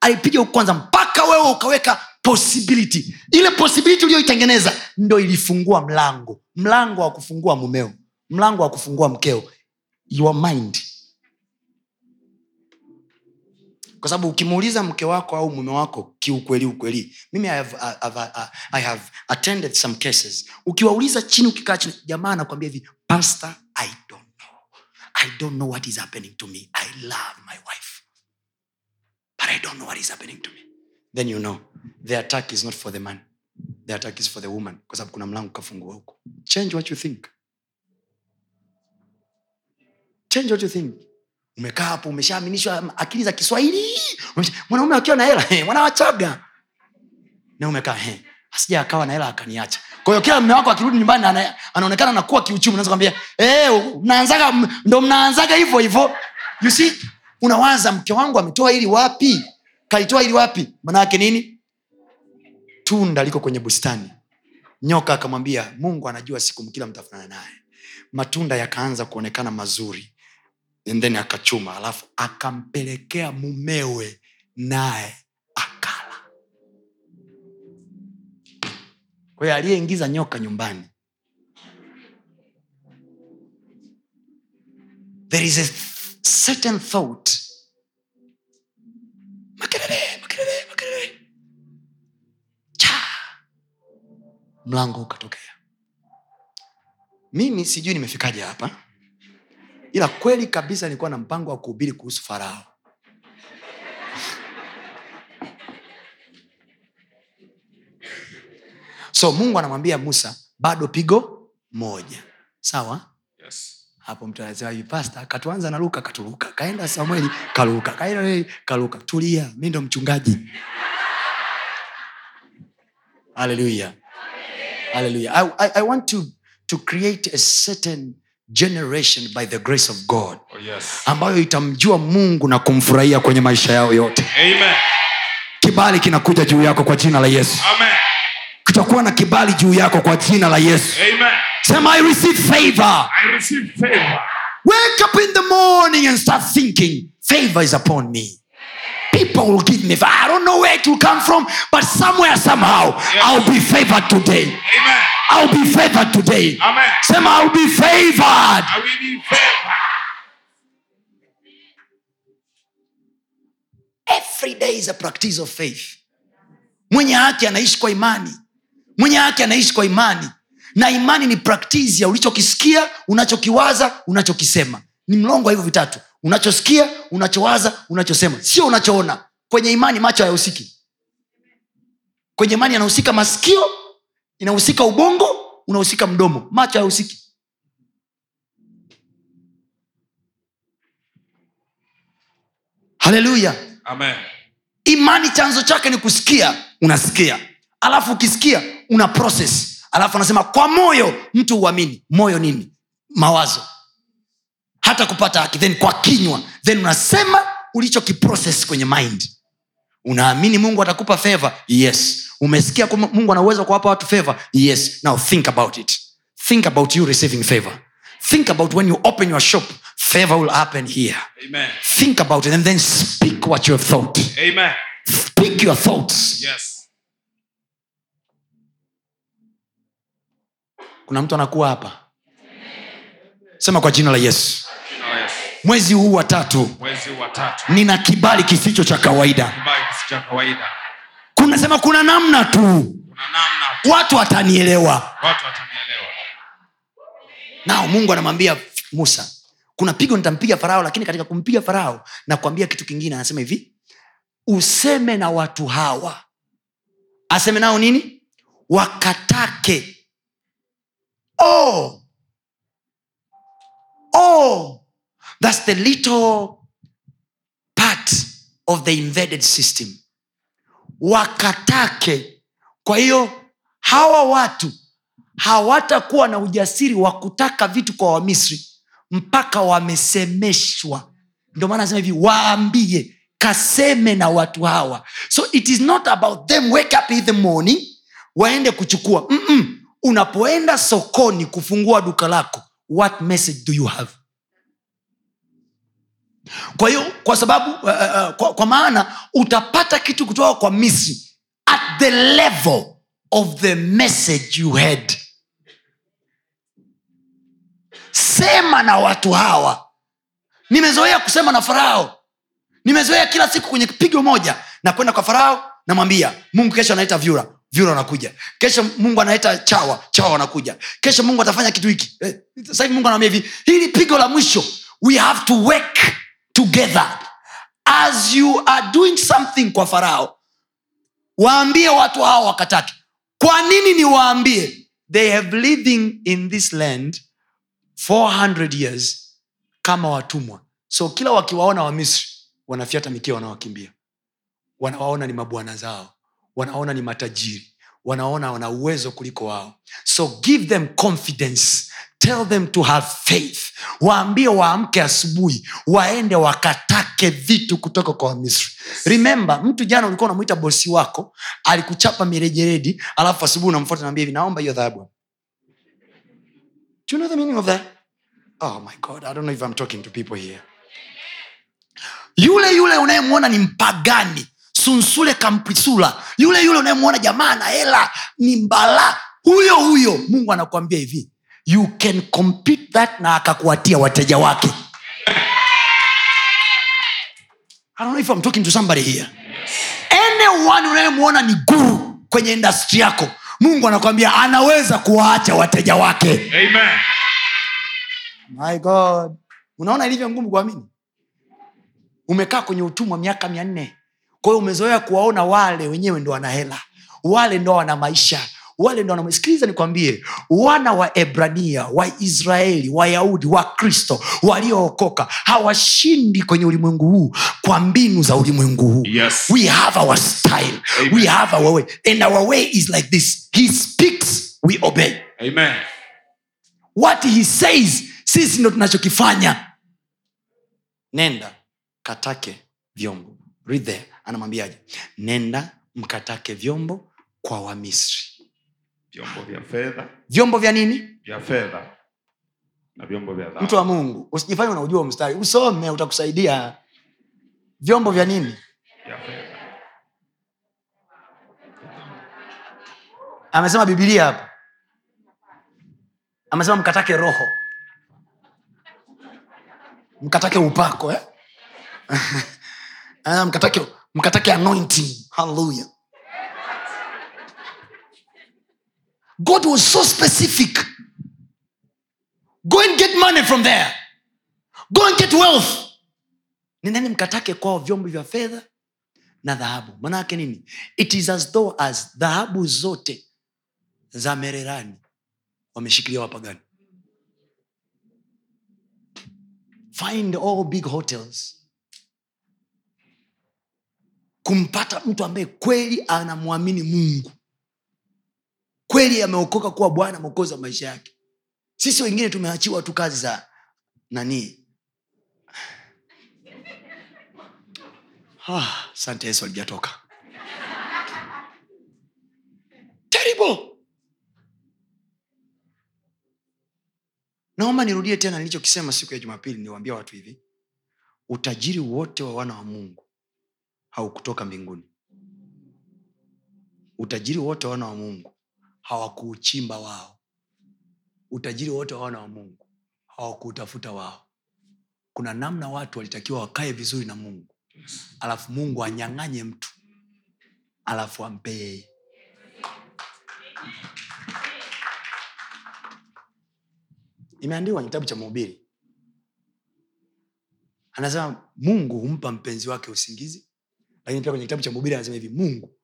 Alipiga huku kwanza mpaka wewe ukaweka possibility. Ile possibility uliyoitengeneza ndo ilifungua mlango. Mlango wa kufungua mumeo. Mlango wa kufungua mkeo. Your mind. Kwa sababu ukimuuliza mke wako au mume wako kiukweli ukweli. Mimi I have, I have, I have attended some cases. Ukiwauliza chini ukikaa chini jamaa anakwambia hivi pastor i don't know. I don't know what is happening to me. I love my wife. But i don't know what is happening to me then you know the attack is not for the man. The attack is for the woman kwa sababu kuna mlango kafungua huko. Change what you think. Change what you think. Umekaa hapo umeshaaminishwa akili za kiswahili. Mwanaume akiwa na hela eh, mwanawachaga na umekaa eh, asija akawa na hela akaniacha. Kwahiyo kila mme wako akirudi nyumbani ana, anaonekana nakuwa kiuchumi unaweza kwambia eh, mnaanzaga ndo mnaanzaga hivyo hivyo. You see unawaza mke wangu ametoa ili wapi kalitoa ili wapi? Manayake nini? Tunda liko kwenye bustani. Nyoka akamwambia mungu anajua siku kila mtafanana naye. Matunda yakaanza kuonekana mazuri. Then akachuma alafu akampelekea mumewe naye akala. Kwa aliyeingiza nyoka nyumbani there is a certain thought mlango ukatokea. Mimi sijui nimefikaje hapa ila kweli kabisa nilikuwa na mpango wa kuhubiri kuhusu farao. So mungu anamwambia musa bado pigo moja. Sawa? Yes. hapo mtu anasema pasta katuanza na luka katuluka kaenda samueli kaluka. Kaenda kaluka. Tulia mi ndo mchungaji. Haleluya haleluya I, I, i want to, to create a certain generation by the grace of god Oh, yes. ambayo itamjua mungu na kumfurahia kwenye maisha yao yote Amen. kibali kinakuja juu yako kwa jina la yesu Amen. kutakuwa na kibali juu yako kwa jina la yesu Amen. sema i receive favor I receive favor. wake up in the morning and start thinking favor is upon me people will give me i don't know where it will come from but somewhere somehow Yes. i'll be favored today. Amen. i'll be favored today. Amen. sema i'll be favored. I will be favored. every day is a practice of faith. Mwenye haki anaishi kwa imani. Mwenye haki anaishi kwa imani. Na imani ni practice ya ulichokisikia unachokiwaza unachokisema. Ni mlongo wa hivyo vitatu unachosikia unachowaza unachosema. Sio unachoona. Kwenye imani macho hayahusiki. Kwenye imani yanahusika masikio inahusika ubongo unahusika mdomo. Macho hayahusiki. Haleluya. Imani chanzo chake ni kusikia unasikia. Alafu ukisikia una process. Alafu anasema kwa moyo mtu uamini moyo nini? Mawazo hata kupata haki. Then kwa kinywa then unasema ulichokiprocess kwenye mind. Unaamini mungu atakupa feva yes. Umesikia mungu ana kuwapa watu feva yes. Now think about it. Think about you receiving favor. Think about when you open your shop favor will happen here. Amen. think about it and then speak what you have thought. Amen. speak your thoughts. Yes. kuna mtu anakuwa hapa? Sema kwa Jina la Yesu. Mwezi huu wa tatu. Tatu. nina kibali kisicho cha kawaida. Kunasema kuna namna tu. Kuna namna tu. Watu watanielewa. Watu watanielewa. nao mungu anamwambia musa kuna pigo nitampiga farao lakini katika kumpiga farao na kuambia kitu kingine. Anasema hivi useme na watu hawa. Aseme nao nini? Wakatake. Oh. Oh. That's the little part of the invaded system. Wakatake. Kwa hiyo hawa watu hawatakuwa na ujasiri wa kutaka vitu kwa wamisri mpaka wamesemeshwa. Ndio maana nasema hivi waambie kaseme na watu hawa. So it is not about them wake up in the morning waende kuchukua. Mm-mm. unapoenda sokoni kufungua duka lako what message do you have kwa hiyo kwa sababu uh, uh, kwa, kwa maana utapata kitu kutoka kwa misri at the level of the message you had sema na watu hawa. Nimezoea kusema na farao. Nimezoea kila siku kwenye pigo moja na kwenda kwa farao namwambia mungu kesho anaita vyura vyura wanakuja. Kesho mungu anaita chawa chawa wanakuja. Kesho mungu atafanya kitu hiki. Eh, sahivi mungu anamwambia hivi hili pigo la mwisho we have to work together. As you are doing something kwa farao waambie watu hao wakatake. Kwa nini ni waambie they have living in this land 400 years kama watumwa. So kila wakiwaona wamisri wanafyata mikia wanawakimbia. Wanawaona ni mabwana zao. Wanaona ni matajiri wanaona wana uwezo kuliko wao. So give them confidence. Tell them to have faith. Waambie waamke asubuhi waende wakatake vitu kutoka kwa wamisri. Remember mtu jana ulikuwa unamwita bosi wako alikuchapa mirejeredi alafu asubuhi unamfuata naambia hivi naomba hiyo dhahabu. You know the meaning of that? Oh my God, I don't know if I'm talking to people here. Yule yule unayemwona ni mpagani, sunsule kamprisula, yule yule unayemwona jamaa na hela ni mbala, huyo huyo Mungu anakuambia hivi, you can compete that na akakuatia wateja wake. I don't know if I'm talking to somebody here. Anyone unayemwona ni guru kwenye industry yako, Mungu anakwambia anaweza kuwaacha wateja wake. Amen. my god unaona ilivyo ngumu kuamini umekaa kwenye utumwa miaka mia nne kwa hiyo umezoea kuwaona wale wenyewe ndo wana hela wale ndo wana maisha wale ndo wana sikiliza nikwambie wana wa ebrania waisraeli wayahudi wakristo waliookoka hawashindi kwenye ulimwengu huu kwa mbinu za ulimwengu huu. Yes. we have our style. Amen. we have our way. And our way is like this. He speaks we obey. Amen. what he says sisi ndo tunachokifanya. Nenda katake vyombo. Read there anamwambiaje? Nenda mkatake vyombo kwa wamisri. Vyombo vya fedha, vyombo vya nini? Vya fedha. Na vyombo vya dhahabu. mtu wa mungu usijifanye unaujua mstari. Usome utakusaidia. Vyombo vya nini? Vya fedha. amesema bibilia hapa amesema mkatake roho. Mkatake upako eh? Ah, mkatake mkatake anointing. Hallelujah. God was so specific. Go and get money from there. Go and get wealth. Nendeni mkatake kwao vyombo vya fedha na dhahabu? Maanaake nini? It is as though as dhahabu zote za mererani wameshikilia wapagani find all big hotels kumpata mtu ambaye kweli anamwamini mungu. Kweli ameokoka kuwa bwana mwokozi wa maisha yake. Sisi wengine tumeachiwa tu kazi za nani? Ah, sante yesu alijatoka. Terrible naomba nirudie tena nilichokisema siku ya jumapili niwaambia watu hivi. Utajiri wote wa wana wa mungu haukutoka mbinguni. Utajiri wote wa wana wa mungu hawakuuchimba wao. Utajiri wote wa wana wa mungu hawakuutafuta wao. Kuna namna watu walitakiwa wakae vizuri na mungu. Alafu mungu anyang'anye mtu. Alafu ampeee imeandikwa kitabu cha mhubiri. Anasema mungu humpa mpenzi wake usingizi lakini pia kwenye kitabu cha mhubiri anasema hivi mungu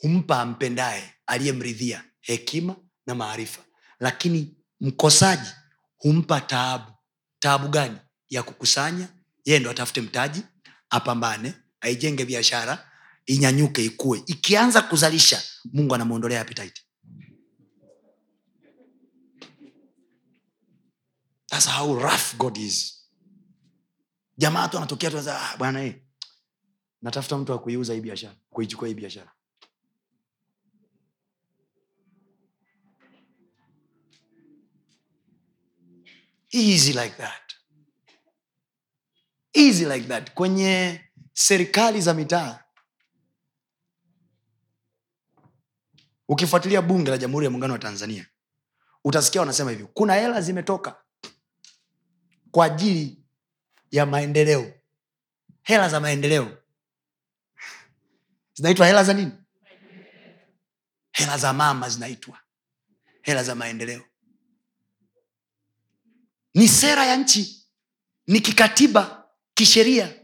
humpa ampendaye aliyemridhia hekima na maarifa. Lakini mkosaji humpa taabu. Taabu gani? Ya kukusanya yeye ndo atafute mtaji apambane aijenge biashara inyanyuke ikue. Ikianza kuzalisha mungu anamwondolea appetite. That's how rough god is. Jamaa tu anatokea tu ah, bwana eh, natafuta mtu wa hii biashara kuichukua hii biashara. Easy like that. Easy like that. Kwenye serikali za mitaa ukifuatilia bunge la jamhuri ya muungano wa tanzania utasikia wanasema hivi kuna hela zimetoka kwa ajili ya maendeleo. Hela za maendeleo zinaitwa hela za nini? Hela za mama zinaitwa. Hela za maendeleo. Ni sera ya nchi ni kikatiba kisheria.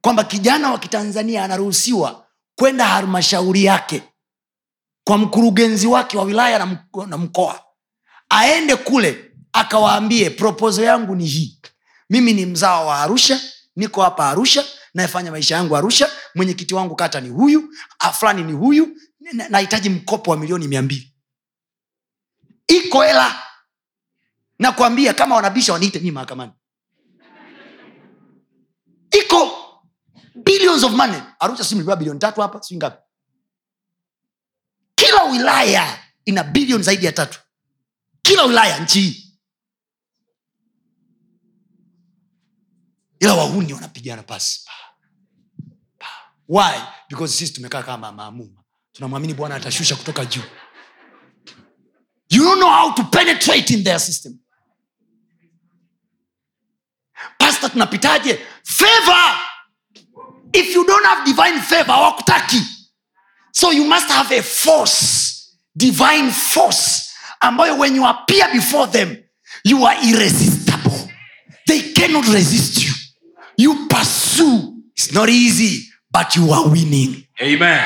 Kwamba kijana wa kitanzania anaruhusiwa kwenda halmashauri yake kwa mkurugenzi wake wa wilaya na mko- na mkoa. Aende kule akawaambie propozo yangu ni hii. Mimi ni mzawa wa arusha niko hapa arusha nayefanya maisha yangu arusha mwenyekiti wangu kata ni huyu fulani ni huyu na- nahitaji mkopo wa milioni mia mbili. Iko hela. Nakwambia kama wanabisha waniite mii mahakamani. Iko. Billions of money. Arusha si bilioni tatu hapa si ngapi. Kila wilaya ina bilioni zaidi ya tatu. Kila wilaya nchi hii. Ila wahuni wanapigana pasi. Pa, pa. Why? Because sisi tumekaa kama maamuma. Tunamwamini bwana atashusha kutoka juu. You don't know how to penetrate in their system. Pasta tunapitaje? Favor. If you don't have divine favor hawakutaki. So you must have a force divine force ambayo when you appear before them you are irresistible. They cannot resist you. You pursue. It's not easy but you are winning. Amen.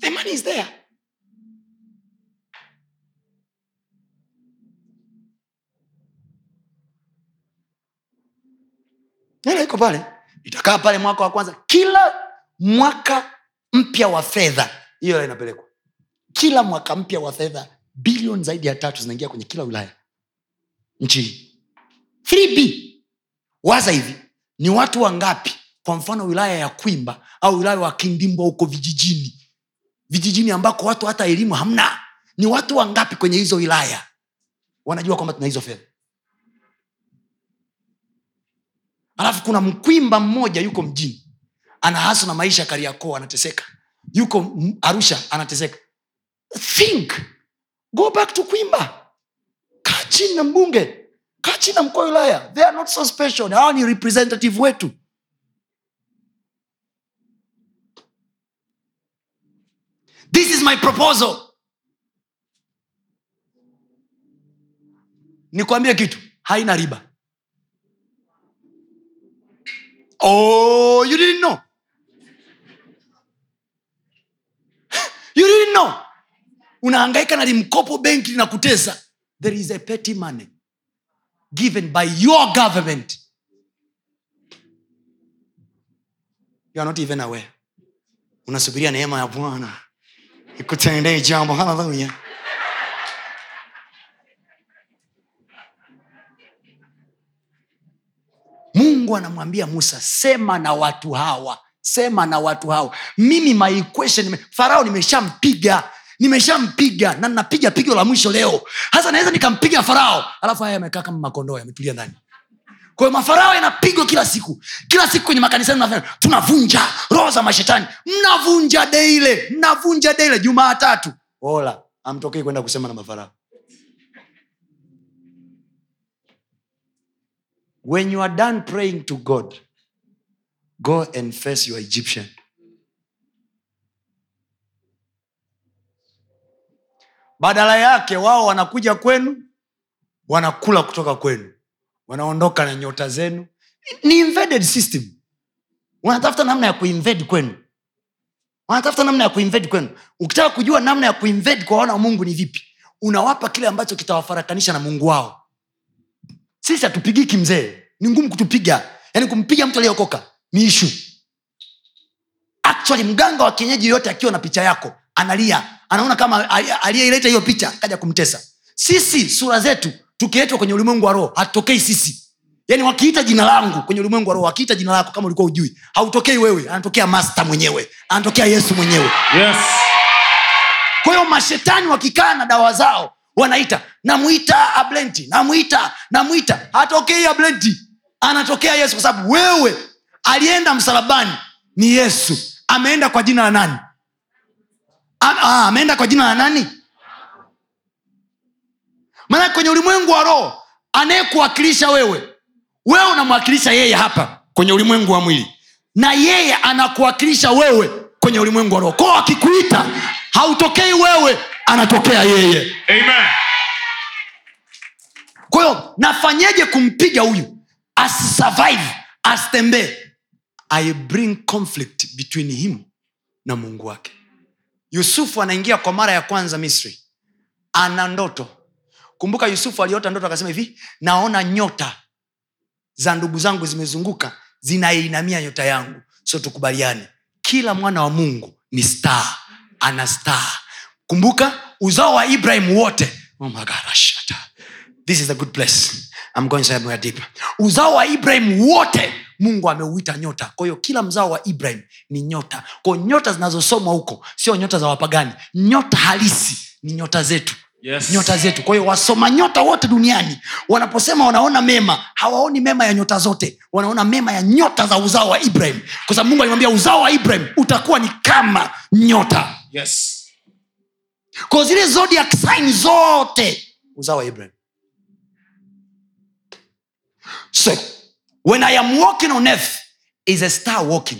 the money is there. Hela iko pale. Itakaa pale mwaka wa kwanza. Kila mwaka mpya wa fedha hiyo hela inapelekwa. Kila mwaka mpya wa fedha bilioni zaidi ya tatu zinaingia kwenye kila wilaya. Nchi hii. 3b waza hivi ni watu wangapi? Kwa mfano wilaya ya kwimba au wilaya wa kindimbwa huko vijijini. Vijijini ambako watu hata elimu hamna. Ni watu wangapi kwenye hizo wilaya? Wanajua kwamba tuna hizo fedha. Alafu kuna mkwimba mmoja yuko mjini. Ana haso na maisha kariakoo anateseka. Yuko arusha anateseka. Think. Go back to kwimba. Kaa chini na mbunge kaa na mkoa wa wilaya. They are not so special. Hawa ni representative wetu. This is my proposal. Nikwambie kitu haina riba. Oh you didn't know. No unahangaika na limkopo benki linakutesa there is a petty money given by your government. You are not even aware. Unasubiria neema ya bwana. Ikutendee jambo? Haleluya mungu anamwambia musa sema na watu hawa sema na watu hawa. Mimi my question farao nimeshampiga nimeshampiga na napiga pigo la mwisho leo. Hasa naweza nikampiga farao alafu haya yamekaa kama makondoo yametulia ndani. Kwayo mafarao yanapigwa kila siku. Kila siku kwenye makanisa yenu tunavunja roho za mashetani. Mnavunja deile mnavunja deile jumaatatu ola amtokei kwenda kusema na mafarao. When you are done praying to god go and face your egyptian badala yake wao wanakuja kwenu wanakula kutoka kwenu wanaondoka na nyota zenu. Ni invaded system. Wanatafuta namna ya kuinvade kwenu. Wanatafuta namna ya kuinvade kwenu. Ukitaka kujua namna ya kuinvade kwa wana wa mungu ni vipi unawapa kile ambacho kitawafarakanisha na mungu wao. Sisi hatupigiki mzee. Ni ngumu kutupiga. Yaani kumpiga mtu aliyeokoka ni ishu actually mganga wa kienyeji yoyote akiwa na picha yako analia. Anaona kama aliyeileta hiyo picha kaja kumtesa. Sisi sura zetu tukiletwa kwenye ulimwengu wa roho hatutokei sisi. Yaani wakiita jina langu kwenye ulimwengu wa roho wakiita jina lako kama ulikuwa ujui hautokei wewe anatokea masta mwenyewe anatokea yesu mwenyewe. Yes. Kwa hiyo mashetani wakikaa na dawa zao wanaita namwita ablenti namwita namwita hatokei ablenti anatokea yesu kwa sababu wewe alienda msalabani ni yesu. Ameenda kwa jina la nani ameenda kwa jina la nani? Maanake kwenye ulimwengu wa roho anayekuwakilisha wewe wewe unamwakilisha yeye hapa kwenye ulimwengu wa mwili. Na yeye anakuwakilisha wewe kwenye ulimwengu wa roho. Kwao akikuita hautokei wewe anatokea yeye. Amen. Kwa hiyo nafanyeje kumpiga huyu? Asisurvive asitembee. I bring conflict between him na mungu wake yusufu anaingia kwa mara ya kwanza misri. Ana ndoto. Kumbuka yusufu aliota ndoto akasema hivi naona nyota za ndugu zangu zimezunguka zinainamia nyota yangu. So tukubaliane kila mwana wa mungu ni star ana star. Kumbuka uzao wa ibrahim wote oh my. This is a good place. I'm going somewhere deep. uzao wa ibrahim wote mungu ameuita nyota. Kwa hiyo kila mzao wa ibrahim ni nyota. Kwao nyota zinazosomwa huko sio nyota za wapagani. Nyota halisi ni nyota zetu. Yes. nyota zetu. Kwa hiyo wasoma nyota wote duniani wanaposema wanaona mema hawaoni mema ya nyota zote. Wanaona mema ya nyota za uzao wa ibrahim. Kwa sababu mungu alimwambia uzao wa ibrahim utakuwa ni kama nyota. Yes. Kwa zile zodiac sign zote uzao wa ibrahim so when i am walking on earth is a star walking.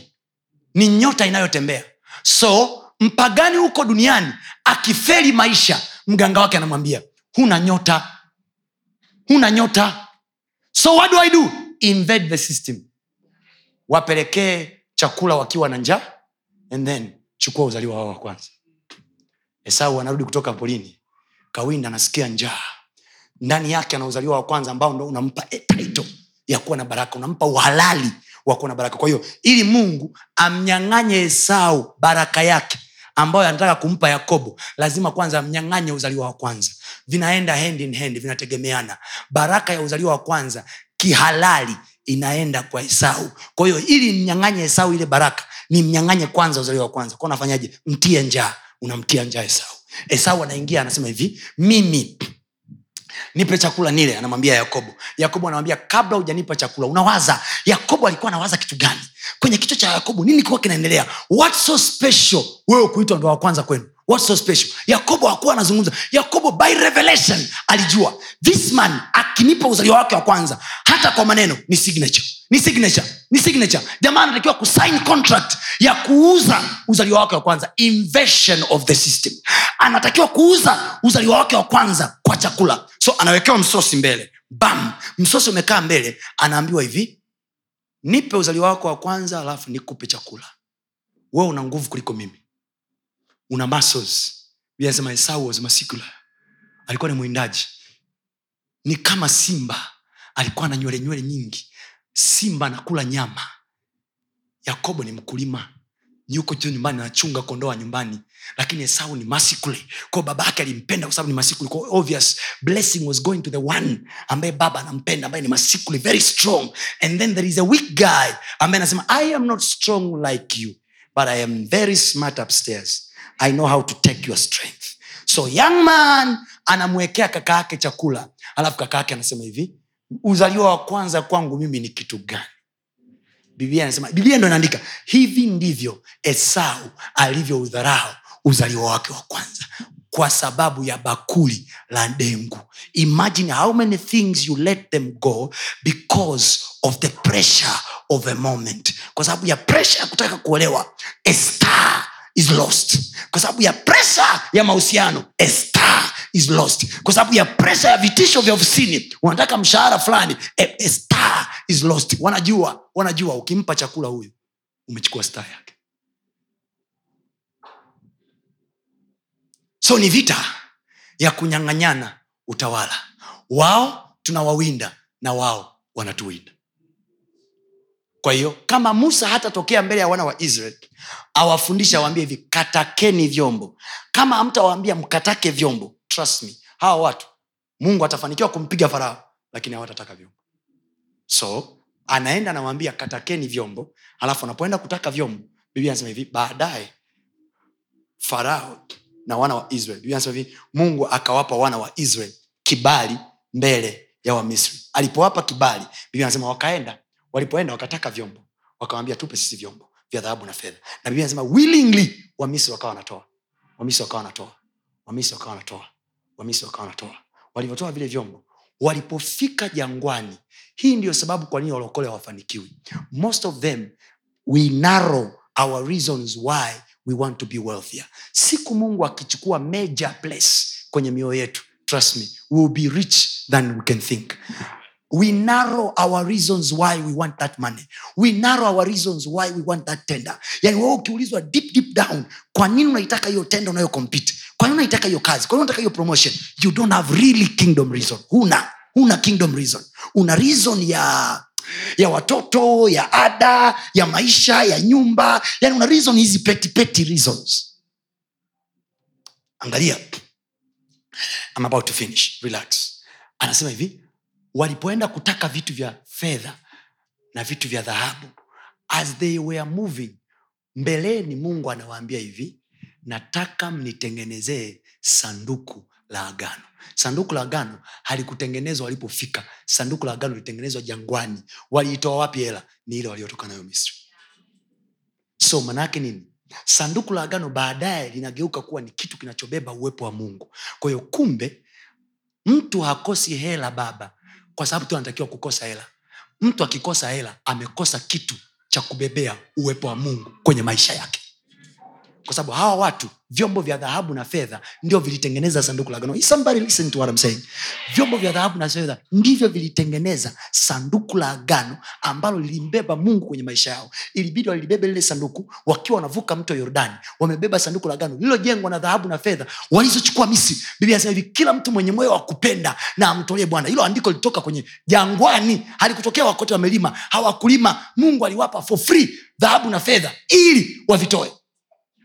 Ni nyota inayotembea. So mpagani huko duniani akiferi maisha mganga wake anamwambia huna nyota. Huna nyota. So what do i do? Invade the system. Wapelekee chakula wakiwa na njaa and then chukua uzaliwa wao wa kwanza. Esau anarudi kutoka polini kawinda anasikia njaa ndani yake ana uzaliwa wa kwanza ambao ndo unampa eh, title ya kuwa na baraka unampa uhalali wa kuwa na baraka. Kwa hiyo ili mungu amnyang'anye esau baraka yake ambayo anataka kumpa yakobo lazima kwanza amnyang'anye uzaliwa wa kwanza. Vinaenda hand in hand vinategemeana. Baraka ya uzaliwa wa kwanza kihalali inaenda kwa esau. Kwa hiyo ili mnyang'anye esau ile baraka ni mnyang'anye kwanza uzaliwa wa kwanza. Kwa nafanyaje? Mtie njaa. Unamtia njaa esau. Esau anaingia anasema hivi mimi nipe chakula nile anamwambia yakobo. Yakobo anamwambia kabla hujanipa chakula unawaza yakobo alikuwa anawaza kitu gani? Kwenye kichwa cha yakobo nini kuwa kinaendelea? What so special wewe kuitwa ndo wa kwanza kwenu what so special? Yakobo hakuwa anazungumza. Yakobo by revelation alijua. This man akinipa uzaliwa wake wa kwanza hata kwa maneno ni signature. Ni signature. Ni signature. Jamaa anatakiwa kusign contract ya kuuza uzalio wake wa kwanza. Invasion of the system. Anatakiwa kuuza uzaliwa wake wa kwanza kwa chakula. So anawekewa msosi mbele. Bam! Msosi umekaa mbele anaambiwa hivi nipe uzalio wako wa kwanza alafu nikupe chakula. Wewe una nguvu kuliko mimi una muscles. Inasema esau was alikuwa ni mwindaji. Ni kama simba. Alikuwa na nywele nywele nyingi. Simba anakula nyama. Yakobo ni mkulima. Yuko tu nyumbani anachunga kondoa nyumbani. Lakini esau ni masikule kwao baba yake alimpenda kwa sababu ni masikule kwa obvious blessing was going to the one ambaye baba anampenda ambaye ni masikule very strong. And then there is a weak guy ambaye anasema i am not strong like you but i am very smart upstairs i know how to take your strength. So young man anamwekea kaka yake chakula. Alafu kaka yake anasema hivi uzaliwa wa kwanza kwangu mimi ni kitu gani? Biblia anasema biblia ndo inaandika hivi ndivyo esau alivyoudharau uzaliwa wake wa kwanza kwa sababu ya bakuli la dengu imagine how many things you let them go because of the pressure of a moment. Kwa sababu ya pressure ya kutaka kuolewa a star is lost. Kwa sababu ya presa ya mahusiano a star is lost. Kwa sababu ya presa ya vitisho vya ofisini unataka mshahara fulani a, a star is lost. Wanajua wanajua ukimpa chakula huyu umechukua star yake. So ni vita ya kunyang'anyana utawala. Wao tunawawinda na wao wanatuwinda kwa hiyo kama musa hatatokea mbele ya wana wa israel awafundishe awaambie hivi katakeni vyombo. Kama hamtawaambia mkatake vyombo. Trust me hawa watu mungu atafanikiwa kumpiga farao lakini hawatataka vyombo. So anaenda anawaambia katakeni vyombo. Alafu anapoenda kutaka vyombo biblia anasema hivi baadaye farao na wana wa israel. Biblia anasema hivi mungu akawapa wana wa israel kibali mbele ya wamisri. Alipowapa kibali biblia anasema wakaenda walipoenda wakataka vyombo. Wakawambia tupe sisi vyombo vya dhahabu na fedha. Na biblia anasema willingly. Wamisri wakawa wanatoa. Wamisri wakawa wanatoa. Wamisri wakawa wanatoa. Wamisri wakawa wanatoa. Walivyotoa vile vyombo walipofika jangwani hii ndiyo sababu kwa nini walokole hawafanikiwi. Most of them we narrow our reasons why we want to be wealthier. Siku mungu akichukua major place kwenye mioyo yetu trust me we will be rich than we can think we narrow our reasons why we want that money. We narrow our reasons why we want that tender. Yani wewe ukiulizwa deep deep down kwa nini unaitaka hiyo tenda unayocompete kwa nini unaitaka hiyo kazi? Kwa nini unataka hiyo promotion? You don't have really kingdom reason. Huna. Huna kingdom reason. Una reason ya ya watoto ya ada ya maisha ya nyumba. Yani una reason hizi petty reasons. Angalia. I'm about to finish. Relax. Anasema hivi walipoenda kutaka vitu vya fedha na vitu vya dhahabu. As they were moving mbeleni mungu anawaambia hivi nataka mnitengenezee sanduku la agano. Sanduku la agano halikutengenezwa walipofika. Sanduku la agano lilitengenezwa jangwani. Waliitoa wapi hela? Ni ile waliotoka nayo misri. So manaake nini? Sanduku la agano baadaye linageuka kuwa ni kitu kinachobeba uwepo wa mungu. Kwa hiyo kumbe mtu hakosi hela baba kwa sababu tu anatakiwa kukosa hela. Mtu akikosa hela amekosa kitu cha kubebea uwepo wa mungu kwenye maisha yake kwa sababu hawa watu vyombo vya dhahabu na fedha ndio vilitengeneza sanduku la agano. Somebody listen to what I'm saying? vyombo vya dhahabu na fedha ndivyo vilitengeneza sanduku la agano ambalo lilimbeba mungu kwenye maisha yao. Ilibidi walibebe lile sanduku wakiwa wanavuka mto yordani wamebeba sanduku la agano lililojengwa na dhahabu na fedha walizochukua misri. Hivi kila mtu mwenye moyo wa kupenda na amtolee bwana. Hilo andiko lilitoka kwenye jangwani halikutokea wakote wamelima hawakulima. Mungu aliwapa for free dhahabu na fedha ili wavitoe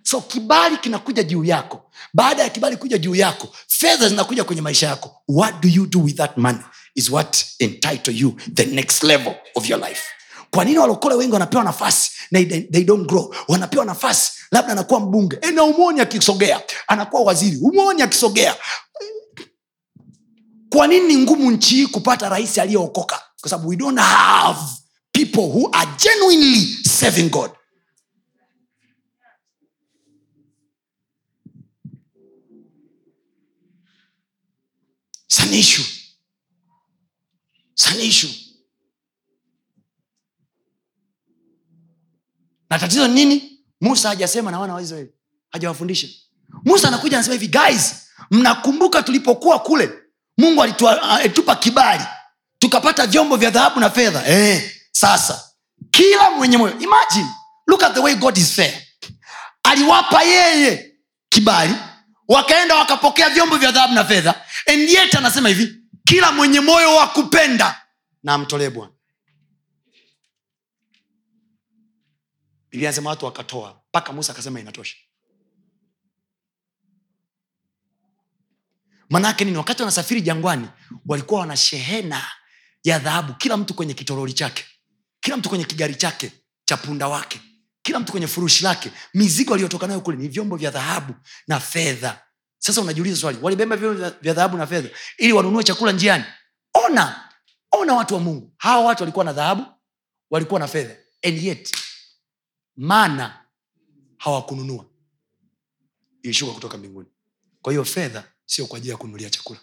so kibali kinakuja juu yako. Baada ya kibali kuja juu yako fedha zinakuja kwenye maisha yako. What do you do with that money is what entitle you the next level of your life. Kwa nini walokole wengi wanapewa nafasi na they, don't grow? Wanapewa nafasi labda anakuwa mbunge. E, na umoni akisogea anakuwa waziri. Umoni akisogea. Kwa nini ni ngumu nchi hii kupata rais aliyeokoka? Kwa sababu we don't have people who are genuinely serving god sanishu sanishu na tatizo ni nini? Musa hajasema na wana wa hajawafundisha. Musa anakuja anasema hivi guys mnakumbuka tulipokuwa kule mungu alitupa kibali tukapata vyombo vya dhahabu na fedha. Eh, sasa kila mwenye moyo imagine look at the way god is fair. Aliwapa yeye kibali wakaenda wakapokea vyombo vya dhahabu na fedha. And yet anasema hivi kila mwenye moyo wa kupenda na amtolee bwana. Biblia anasema watu wakatoa mpaka musa akasema inatosha. Manaake nini? Wakati wanasafiri jangwani walikuwa wana shehena ya dhahabu. Kila mtu kwenye kitoroli chake kila mtu kwenye kigari chake cha punda wake kila mtu kwenye furushi lake mizigo aliyotoka nayo kule ni vyombo vya dhahabu na fedha. Sasa unajiuliza swali walibeba vyombo vya- vya dhahabu na fedha ili wanunue chakula njiani? Ona ona watu wa mungu. Hawa watu walikuwa na dhahabu walikuwa na fedha and yet mana hawakununua. Ilishuka kutoka mbinguni. Kwa hiyo fedha sio kwa ajili ya kununulia chakula.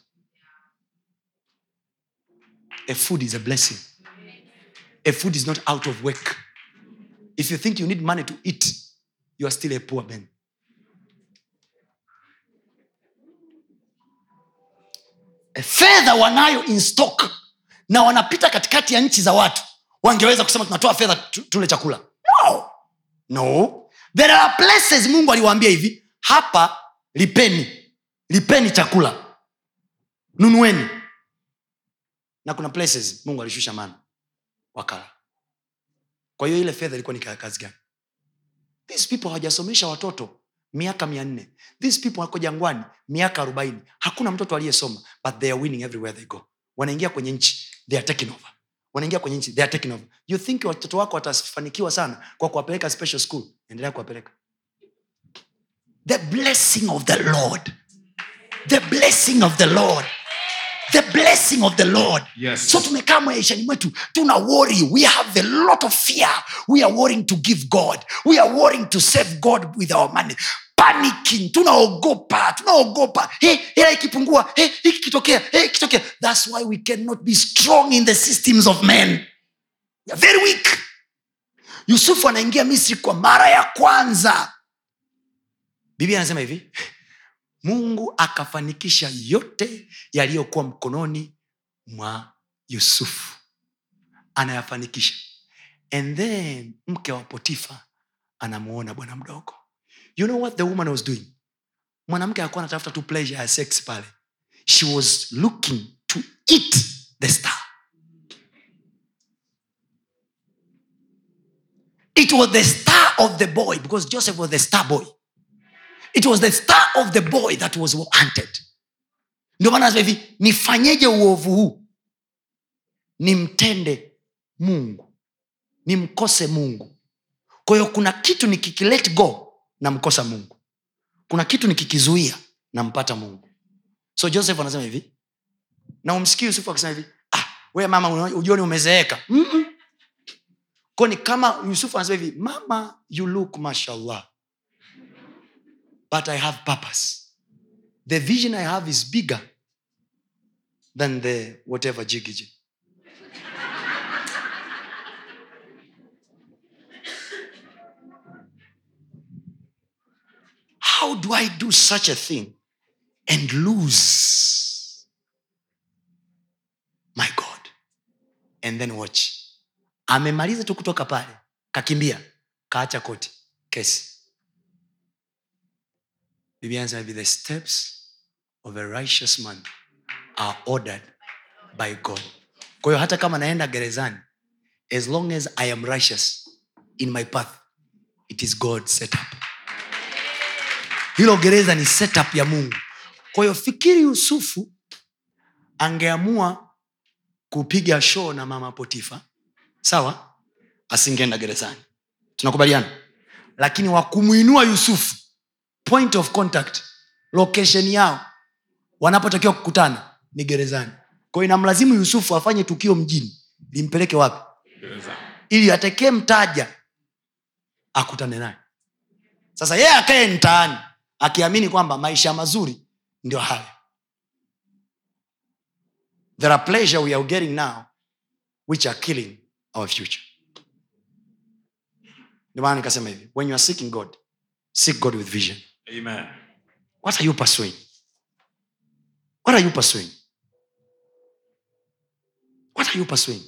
A food is a blessing. A food is not out of work if you think you need money to eat you are still a poor man. Fedha wanayo in stock na wanapita katikati ya nchi za watu wangeweza kusema tunatoa fedha tule chakula. No. No. There are places mungu aliwaambia hivi hapa lipeni lipeni chakula. Nunueni. Na kuna places mungu alishusha mana wakala kwa hiyo ile fedha ilikuwa ni ka- kazi gani? These people hawajasomesha watoto miaka mia nne. These people wako jangwani miaka arobaini. Hakuna mtoto aliyesoma but they are winning everywhere they go. Wanaingia kwenye nchi they are taking over. Wanaingia kwenye nchi they are taking over. You think watoto wako watafanikiwa sana kwa kuwapeleka special school? Endelea kuwapeleka. The blessing of the lord. The blessing of the lord the blessing of the lord. Yes. so tumekaa maishani mwetu tuna worry. We have a lot of fear. We are worrying to give god. We are worrying to save god with our money. Panicking. Tunaogopa. Tunaogopa. Hey, hela ikipungua. Hey, hiki hey, ikitokea thats why we cannot be strong in the systems of men. We are very weak. Yusufu anaingia misri kwa mara ya kwanza. Biblia anasema hivi mungu akafanikisha yote yaliyokuwa mkononi mwa yusufu. Anayafanikisha. And then mke wa potifa anamuona bwana mdogo. You know what the woman was doing? Mwanamke akuwa anatafuta tu pleasure ya sex pale. She was looking to eat the star. It was the star of the boy because joseph was the star boy it was the star of the boy that was wanted. Ndio maana hivi nifanyeje uovu huu? Nimtende mungu. Nimkose mungu. Kwa hiyo kuna kitu nikikilet go namkosa mungu. Kuna kitu nikikizuia nampata mungu. So joseph anasema hivi. Na umsikii yusufu akisema hivi ah, we mama ujioni umezeeka. Ko ni kama yusufu anasema hivi mama you look mashallah but i have purpose. The vision i have is bigger than the whatever jiggy how do i do such a thing and lose my god? And then watch. Amemaliza tu kutoka pale kakimbia kaacha koti kesi biblia anasema the steps of a righteous man are ordered by god. Kwa hata kama naenda gerezani as long as i am righteous in my path it is god setup hilo gereza ni setup ya mungu. Kwa hiyo fikiri yusufu angeamua kupiga show na mama potifa sawa? Asingeenda gerezani. Tunakubaliana? Lakini wakumwinua yusufu point of contact location yao wanapotakiwa kukutana ni gerezani. Kwao inamlazimu yusufu afanye tukio mjini limpeleke wapi? Ili atekee mtaja akutane naye. Sasa yeye akae mtaani akiamini kwamba maisha mazuri ndio haya there are pleasure we are getting now which are killing our future. Ndio maana nikasema hivi when you are seeking god seek god with vision Amen. what are you pursuing? What are you pursuing? What are you pursuing?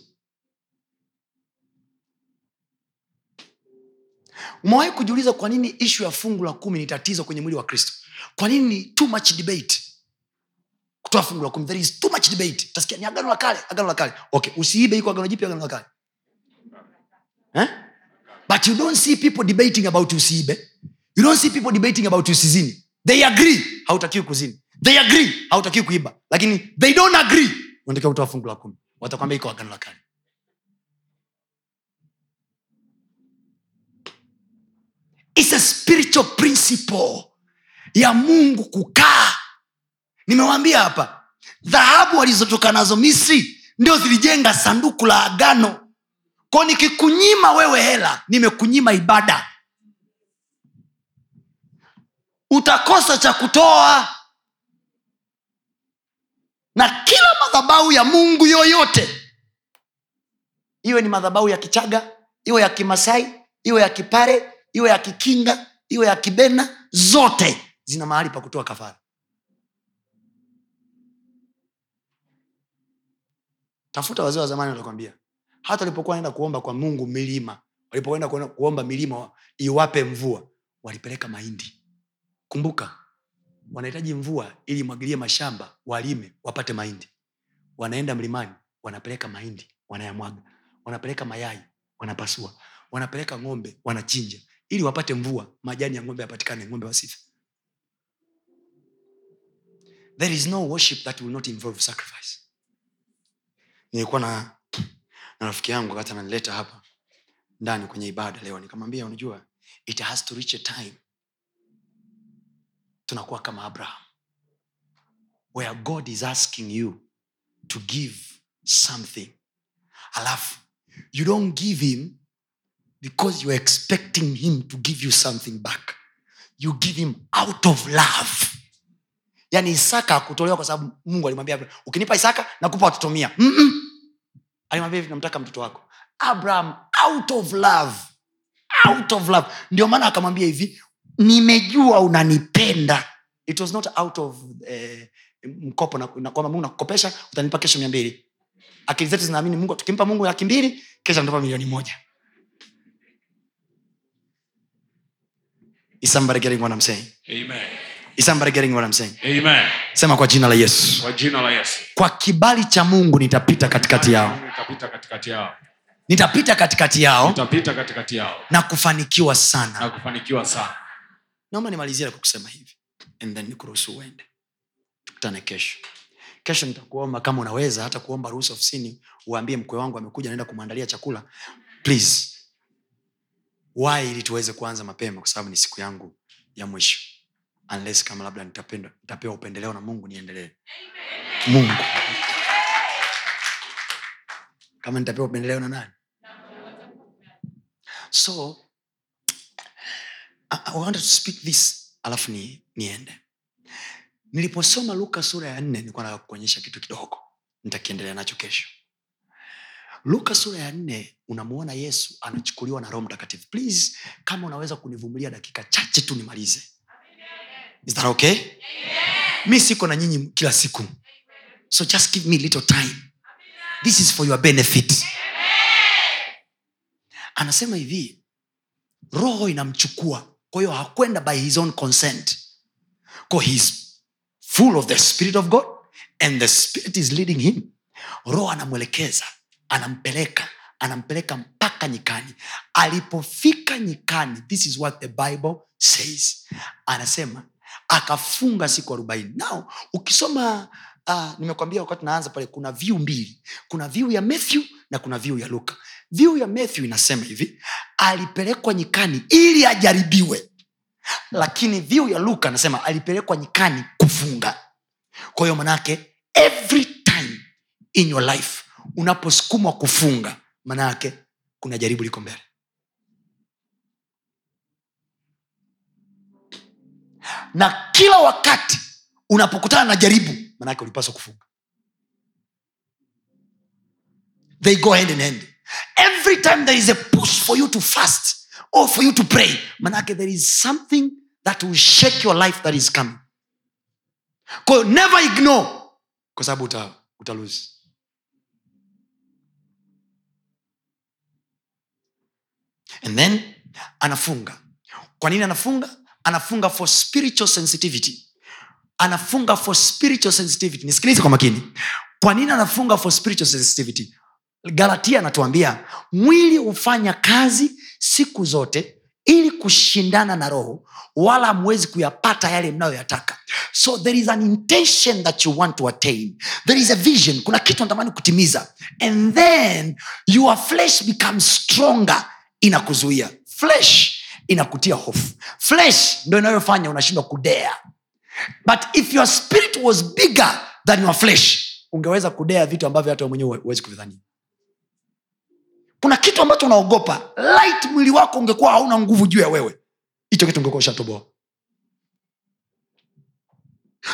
Umewahi kujiuliza kwa nini ishu ya fungu la kumi ni tatizo kwenye mwili wa kristo? Kwa nini too much debate? Kutoa fungu la kumi there is too much debate. Tasikia ni agano la kale agano la kale. Okay usiibe iko agano jipya agano la kale. Eh? but you don't see people debating about usiibe you don't see people debating about usizini they agree hautakiwi kuzini. They agree hautakiwi kuiba lakini they don't agree. Unatakiwa kutoa fungu la kumi. Watakwambia iko agano la kale. It's a spiritual principle ya mungu kukaa. Nimewambia hapa dhahabu walizotoka nazo misri ndio zilijenga sanduku la agano. Ko nikikunyima wewe hela nimekunyima ibada utakosa cha kutoa. Na kila madhabau ya mungu yoyote iwe ni madhabau ya kichaga iwe ya kimasai iwe ya kipare iwe ya kikinga iwe ya kibena zote zina mahali pa kutoa kafara. Tafuta wazee wa zamani watakwambia. Hata walipokuwa naenda kuomba kwa mungu milima walipoenda kuomba milima iwape mvua walipeleka mahindi kumbuka wanahitaji mvua ili imwagilie mashamba walime wapate mahindi. Wanaenda mlimani wanapeleka mahindi wanayamwaga. Wanapeleka mayai wanapasua. Wanapeleka ng'ombe wanachinja. Ili wapate mvua majani ya ng'ombe yapatikane ng'ombe wasife. There is no worship that will not involve sacrifice. Nilikuwa na na rafiki yangu wakati ananileta hapa ndani kwenye ibada leo nikamwambia unajua it has to reach a time tunakuwa kama abraham where god is asking you to give something. Alafu you don't give him because youare expecting him to give you something back. You give him out of love. Yaani isaka akutolewa kwa sababu mungu alimwambia ukinipa isaka nakupa watoto mia Mm-mm. alimwambia hivi namtaka mtoto wako. Abraham out of love. Out of love. Ndio maana akamwambia hivi nimejua unanipenda. It was not out of eh, mkopo kwamba mungu nakukopesha utanipa kesho mia mbili. Akili zetu zinaamini mungu tukimpa mungu laki mbili kesho anatupa milioni moja. Is somebody getting what I'm saying? Amen. Is somebody getting what I'm saying? Amen. sema kwa jina la yesu. Kwa jina la yesu. Kwa kibali cha mungu nitapita katikati yao. Nitapita katikati yao. Nitapita katikati yao. Nitapita katikati yao. Na kufanikiwa na kufanikiwa sana naomba nimalizie kwa kusema hivi and then nikuruhusu uende. Tukutane kesho. Kesho nitakuomba kama unaweza hata kuomba ruhusa ofisini uambie mkwe wangu amekuja naenda kumwandalia chakula. Please. Wai ili tuweze kuanza mapema kwa sababu ni siku yangu ya mwisho. Unless kama labda nitapenda, nitapewa upendeleo na mungu niendelee. Mungu. Kama nitapewa upendeleo na nani? So I, I to speak this alafu ni, niende. Niliposoma luka sura ya nne nilikuwa nataka kuonyesha kitu kidogo. Nitakiendelea nacho kesho. Luka sura ya nne unamuona yesu anachukuliwa na roho mtakatifu. Please kama unaweza kunivumilia dakika chache tu nimalize. Is that okay? Mi siko na nyinyi kila siku. So just give me little time. This is for your benefit. Anasema hivi roho inamchukua kwa hiyo hakwenda by his own consent. Ko heis full of the spirit of god and the spirit is leading him. Roho anamwelekeza anampeleka anampeleka mpaka nyikani. Alipofika nyikani this is what the bible says. Anasema akafunga siku arobaini. Nao ukisoma uh, nimekwambia wakati naanza pale kuna viu mbili. Kuna viu ya matthew na kuna viu ya luka viu ya matthew inasema hivi alipelekwa nyikani ili ajaribiwe. Lakini viu ya luka anasema alipelekwa nyikani kufunga. Kwa hiyo manayake every time in your life unaposukumwa kufunga manayake kuna jaribu liko mbele. Na kila wakati unapokutana na jaribu manaake ulipaswa kufunga. They go hand in hand every time there is a push for you to fast or for you to pray manake there is something that will shake your life that is coming. Kwa never ignore kwa sababu uta and then anafunga. Kwa nini anafunga? Anafunga for spiritual sensitivity. Anafunga for spiritual sensitivity. Nisikilize kwa makini. Kwa nini anafunga for spiritual sensitivity galatia anatuambia mwili hufanya kazi siku zote ili kushindana na roho wala hamwezi kuyapata yale mnayoyataka. So there is an intention that you want to attain. There is a vision. Kuna kitu natamani kutimiza. And then your flesh becomes stronger inakuzuia. Flesh inakutia hofu. Flesh ndo inayofanya unashindwa kudea but if your spirit was bigger than your flesh ungeweza kudea vitu ambavyo hata mwenyewe huwezi kuvidhania kuna kitu ambacho unaogopa. Light mwili wako ungekuwa hauna nguvu juu ya wewe. Hicho kitu ungekuwa ushatoboa.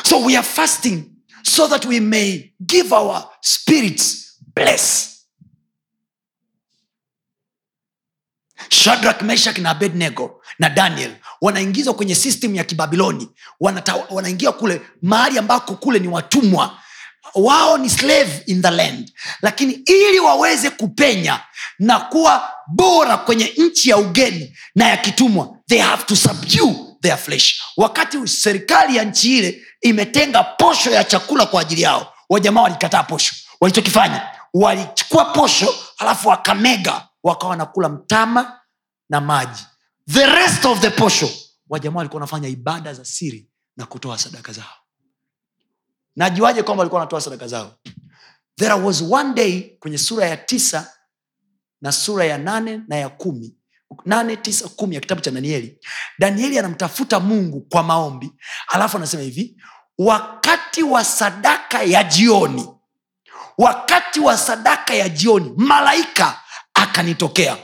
So we are fasting so that we may give our spirits bless shadrak meshak na abednego na daniel wanaingizwa kwenye system ya kibabiloni. Wanaingia kule mahali ambako kule ni watumwa. Wao ni slave in the land. Lakini ili waweze kupenya na kuwa bora kwenye nchi ya ugeni na ya kitumwa. They have to subdue their flesh. Wakati serikali ya nchi ile imetenga posho ya chakula kwa ajili yao wajamaa walikataa posho. Walichokifanya? Walichukua posho alafu wakamega wakawa nakula mtama na maji. The rest of the posho wajamaa walikuwa wanafanya ibada za siri na kutoa sadaka zao. Najuaje kwamba walikuwa wanatoa sadaka zao? There was one day kwenye sura ya tisa na sura ya nane na ya kumi nane tisa kumi ya kitabu cha danieli. Danieli anamtafuta mungu kwa maombi. Alafu anasema hivi wakati wa sadaka ya jioni wakati wa sadaka ya jioni malaika akanitokea.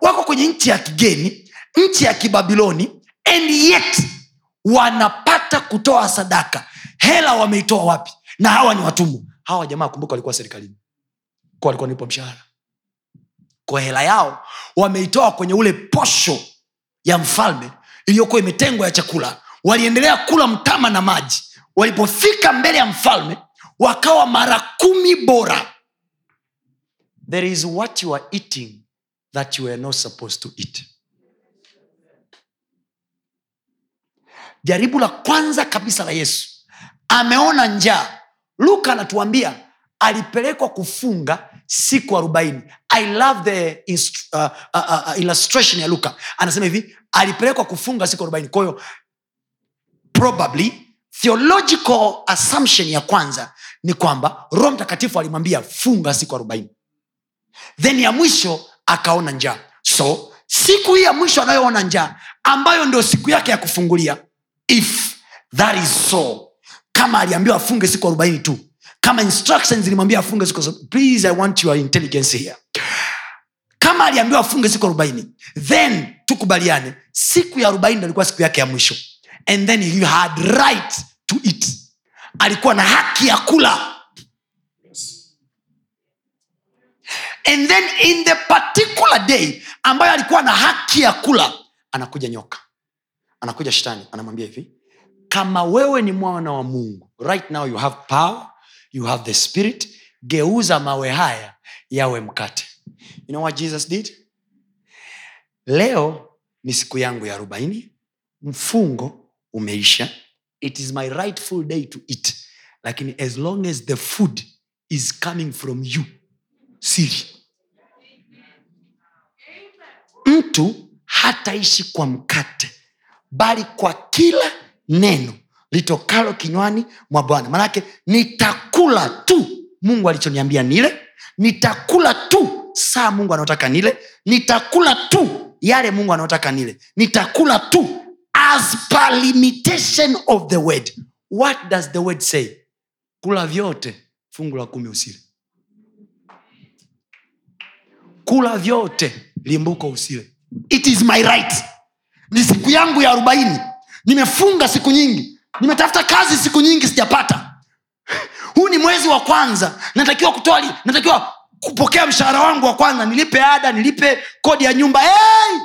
Wako kwenye nchi ya kigeni nchi ya kibabiloni and yet wanapata kutoa sadaka. Hela wameitoa wapi? Na hawa ni watumwa. Hawa jamaa kumbuka walikuwa serikalini. Kwa walikuwa nipo mshahara kwa hela yao wameitoa kwenye ule posho ya mfalme iliyokuwa imetengwa ya chakula. Waliendelea kula mtama na maji. Walipofika mbele ya mfalme wakawa mara kumi bora. There is what you are eating that you are not supposed to eat. Jaribu la kwanza kabisa la yesu. Ameona njaa. Luka anatuambia alipelekwa kufunga siku arobaini. I love the inst- uh, uh, uh, illustration ya luka. Anasema hivi alipelekwa kufunga siku arobaini. Kwahiyo probably theological assumption ya kwanza ni kwamba roho mtakatifu alimwambia funga siku arobaini. Then ya mwisho akaona njaa. So siku hii ya mwisho anayoona njaa ambayo ndio siku yake ya kufungulia if that is so kama aliambiwa afunge siku arobaini tu kama instructions zilimwambia afunge siku please i want your intelligence here. Kama aliambiwa afunge siku arobaini then tukubaliane siku ya arobaini alikuwa siku yake ya mwisho. And then he had right to eat alikuwa na haki ya kula. And then in the particular day ambayo alikuwa na haki ya kula anakuja nyoka. Anakuja shetani anamwambia hivi kama wewe ni mwana wa mungu right now you have power you have the spirit. Geuza mawe haya yawe mkate. You know what jesus did? Leo ni siku yangu ya arobaini. Mfungo umeisha. It is my rightful day to eat. Lakini as long as the food is coming from you siri. Mtu hataishi kwa mkate bali kwa kila neno litokalo kinywani mwa bwana. Manake nitakula tu mungu alichoniambia nile nitakula tu saa mungu anaotaka nile nitakula tu yale mungu anaotaka nile nitakula tu as per limitation of the word. What does the word say? Kula vyote fungu la kumi usile. Kula vyote limbuko usile. It is my right. Ni siku yangu ya arobaini. Nimefunga siku nyingi nimetafuta kazi siku nyingi sijapata. Huu ni mwezi wa kwanza. Natakiwa kutoa natakiwa kupokea mshahara wangu wa kwanza. Nilipe ada nilipe kodi ya nyumba. Hey!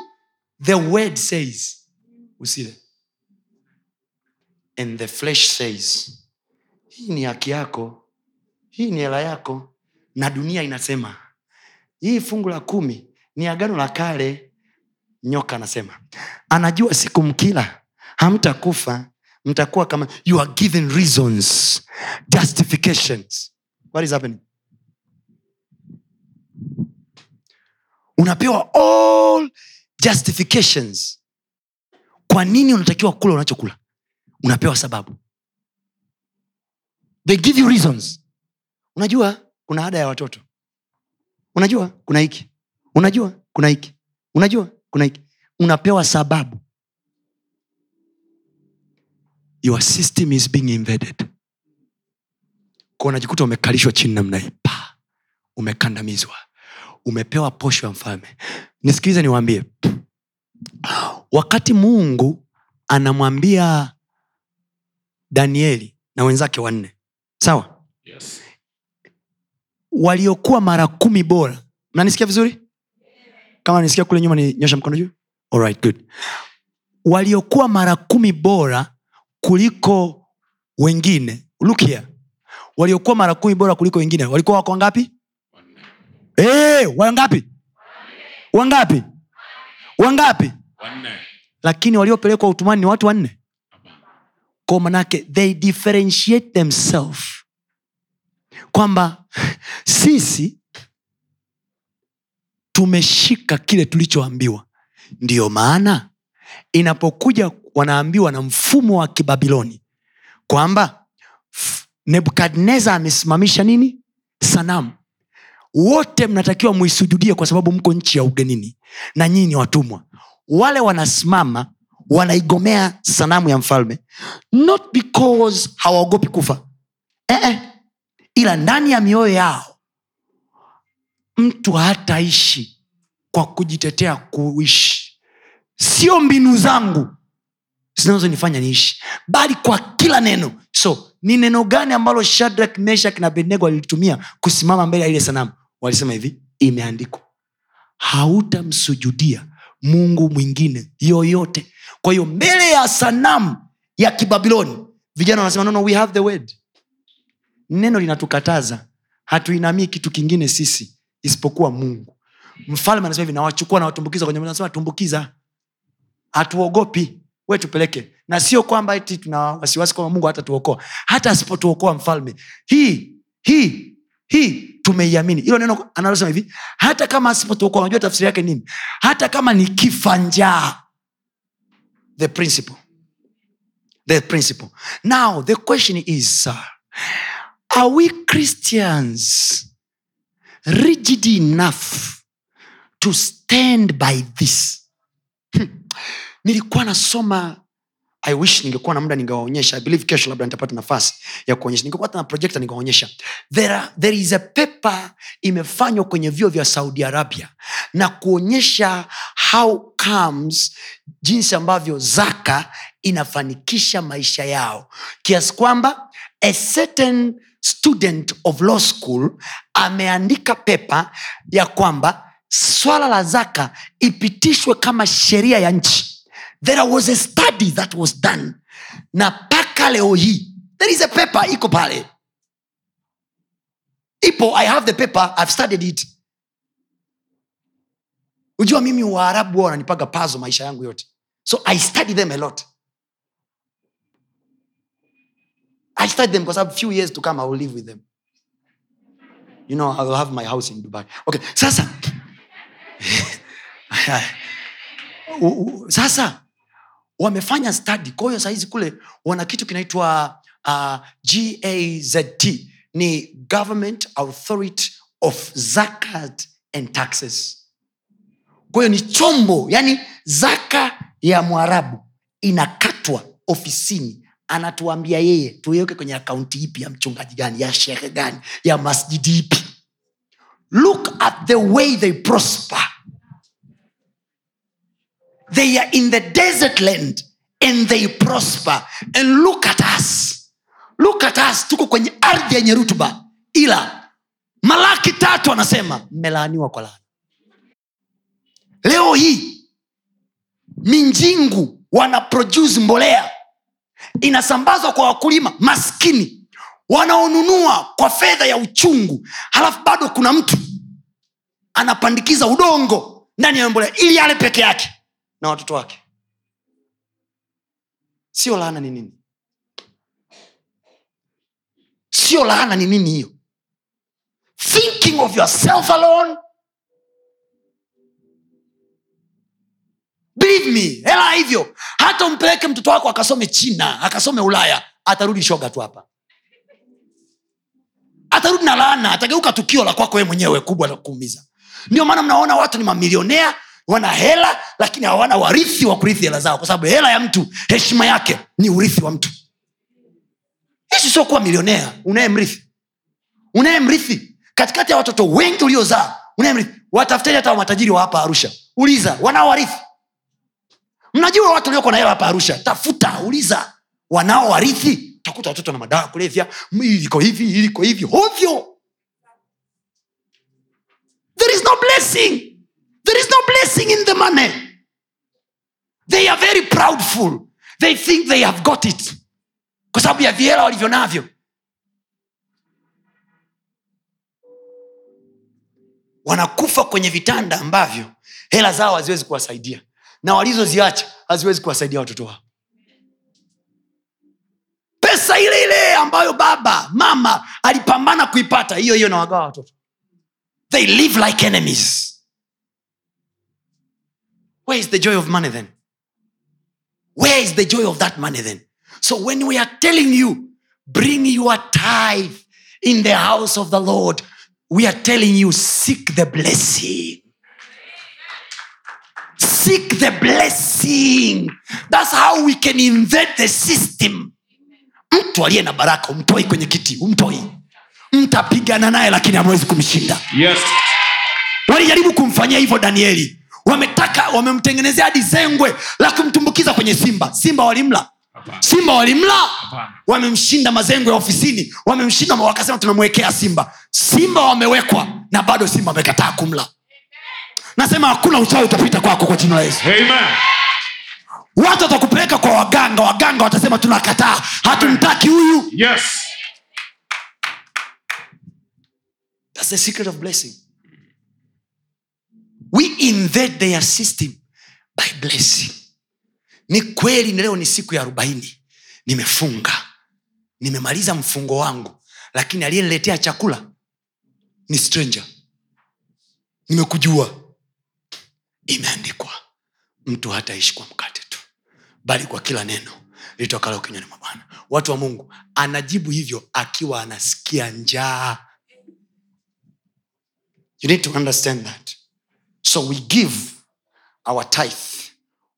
the word says usile. And the flesh says hii ni haki yako. Hii ni hela yako. Na dunia inasema. Hii fungu la kumi ni agano la kale. Nyoka anasema. Anajua siku mkila hamtakufa mtakuwa kama you are given reasons justifications. What is happening? Unapewa all justifications. Kwa nini unatakiwa kula unachokula? Unapewa sababu. They give you reasons. Unajua kuna ada ya watoto. Unajua kuna hiki. Unajua kuna hiki. Unajua kuna hiki. Unapewa sababu your system is being invaded. Kwa unajikuta umekalishwa chini namna hii. Pa! Umekandamizwa. Umepewa posho ya mfalme. Nisikilize niwaambie. Wakati mungu anamwambia danieli na wenzake wanne. Sawa? Yes. waliokuwa mara kumi bora. Mnanisikia vizuri? Kama nisikia kule nyuma ni nyosha mkono juu. Good. Waliokuwa mara kumi bora kuliko wengine. Look here. Waliokuwa mara kumi bora kuliko wengine walikuwa wako wangapi? Hey, wangapi? Wangapi? Wangapi? Lakini waliopelekwa utumani ni watu wanne. Ko kwa manake they differentiate themselves. Kwamba sisi tumeshika kile tulichoambiwa. Ndiyo maana inapokuja wanaambiwa na mfumo wa kibabiloni kwamba nebukadnezar amesimamisha nini? Sanamu. Wote mnatakiwa muisujudie kwa sababu mko nchi ya ugenini na nyinyi ni watumwa. Wale wanasimama wanaigomea sanamu ya mfalme not because hawaogopi kufa. Eh, eh. ila ndani ya mioyo yao mtu hataishi kwa kujitetea kuishi. Sio mbinu zangu zinazonifanya niishi. Bali kwa kila neno. So ni neno gani ambalo shadrak meshak na abednego walilitumia kusimama mbele ya ile sanamu? Walisema hivi imeandikwa. Hautamsujudia mungu mwingine yoyote. Kwa hiyo mbele ya sanamu ya kibabiloni vijana wanasema no, no, we have the word. Neno linatukataza. Hatuinamii kitu kingine sisi isipokuwa mungu. Mfalme anasema hivi nawachukua nawatumbukiza. Kwenye nasema tumbukiza. Hatuogopi we tupeleke. Na sio kwamba eti tuna wasiwasi kwamba mungu hata hata asipotuokoa mfalme hii hii hii tumeiamini. Hilo neno analosema hivi hata kama asipotuokoa unajua tafsiri yake nini? Hata kama ni kifa njaa the principle the principle. Now the question is sir, are we christians rigid enough to stand by this nilikuwa nasoma i wish ningekuwa na muda ningewaonyesha. I believe kesho labda nitapata nafasi ya kuonyesha ningekuwa na projekta ningewaonyesha. There, there is a paper imefanywa kwenye vyuo vya saudi arabia na kuonyesha how comes jinsi ambavyo zaka inafanikisha maisha yao. Kiasi kwamba a certain student of law school ameandika pepa ya kwamba swala la zaka ipitishwe kama sheria ya nchi there was a study that was done. Na mpaka leo hii there is a paper iko pale. Ipo i have the paper i've studied it. Ujua mimi waarabu wananipaga pazo maisha yangu yote. So i study them a lot. I study them because few years to come i will live with them. You know i will have my house in dubai. Okay sasa. Sasa wamefanya study. Kwa hiyo sahizi kule wana kitu kinaitwa uh, gazt ni government authority of zakat and taxes. Kwa ni chombo yani zaka ya mwarabu inakatwa ofisini. Anatuambia yeye tuiweke kwenye akaunti ipi ya mchungaji gani ya shehe gani ya masjidi ipi. Look at the way they prosper they are in the desert land and they prosper. And look at us. Look at us. Tuko kwenye ardhi yenye rutuba. Ila malaki tatu anasema mmelaaniwa kwa laana. Leo hii minjingu wana produce mbolea. Inasambazwa kwa wakulima maskini. Wanaonunua kwa fedha ya uchungu. Halafu bado kuna mtu anapandikiza udongo ndani ya mbolea ili ale peke yake na watoto wake. Sio laana ni nini? Sio laana ni nini hiyo? Thinking of yourself alone. Believe me hela hivyo. Hata umpeleke mtoto wako akasome china akasome ulaya atarudi shoga tu hapa. Atarudi na laana atageuka tukio la kwako wewe mwenyewe kubwa la kuumiza. Ndio maana mnaona watu ni mamilionea wana hela lakini hawana warithi wa kurithi hela zao. Kwa sababu hela ya mtu heshima yake ni urithi wa mtu. Hichi sio kuwa milionea unayemrithi. Unayemrithi. Katikati ya watoto wengi uliozaa unayemrithi. Watafuteni hata matajiri wa hapa arusha. Uliza wanaowarithi mnajua watu walioko na hela hapa arusha? Tafuta uliza. Wanaowarithi utakuta watoto na madawa kulevya. Iliko hivi iliko hivi hovyo. There is no blessing there is no blessing in the money. They are very proudful. They think they have got it. Kwa sababu ya vihela walivyo navyo. Wanakufa kwenye vitanda ambavyo hela zao haziwezi kuwasaidia. Na walizoziacha haziwezi kuwasaidia watoto wao. Pesa ile ile ambayo baba mama alipambana kuipata hiyo hiyo nawagawa watoto. They live like enemies where is the joy of money then? Where is the joy of that money then? So when we are telling you bring your tithe in the house of the lord we are telling you seek the blessing. Seek the blessing. That's how we can invent the system. Mtu aliye na baraka umtoi kwenye kiti umtoi mtapigana naye lakini hamwezi kumshinda. Yes. walijaribu kumfanyia hivyo danieli wametaka wamemtengenezea hadi zengwe la kumtumbukiza kwenye simba. Simba walimla. Simba walimla. Wamemshinda mazengwe ya ofisini. Wamemshinda wakasema tunamwekea simba. Simba wamewekwa na bado simba amekataa kumla. Nasema hakuna uchawi utapita kwako kwa jina la yesu. Amen. watu watakupeleka kwa waganga. Waganga watasema tunakataa. Hatumtaki huyu. Yes. That's the secret of blessing. We invade their system by blessing. Ni kweli leo ni siku ya arobaini, nimefunga, nimemaliza mfungo wangu, lakini aliyeniletea chakula ni stranger. Nimekujua, imeandikwa, mtu hataishi kwa mkate tu, bali kwa kila neno litokalo kinywani mwa Bwana. Watu wa Mungu, anajibu hivyo akiwa anasikia njaa You need to understand that. So we give our tithe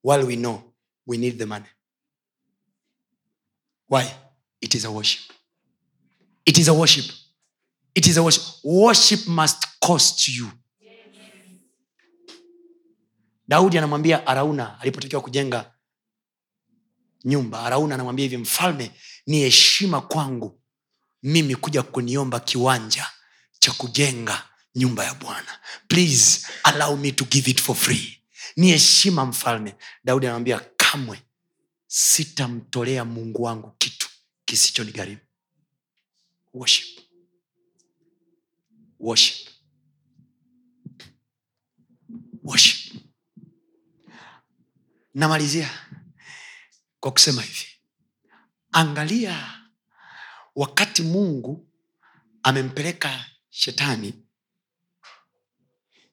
while we know we need the money. Why? It is a worship. It is a worship. It is a worship. Worship must cost you. Daudi anamwambia Arauna alipotakiwa kujenga nyumba, Arauna anamwambia hivi, mfalme, ni heshima kwangu mimi kuja kuniomba kiwanja cha kujenga nyumba ya bwana. Please allow me to give it for free. Ni heshima mfalme. Daudi anamwambia kamwe sitamtolea mungu wangu kitu kisicho ni gharimu. Worship. Worship. Worship. Namalizia kwa kusema hivi. Angalia wakati mungu amempeleka shetani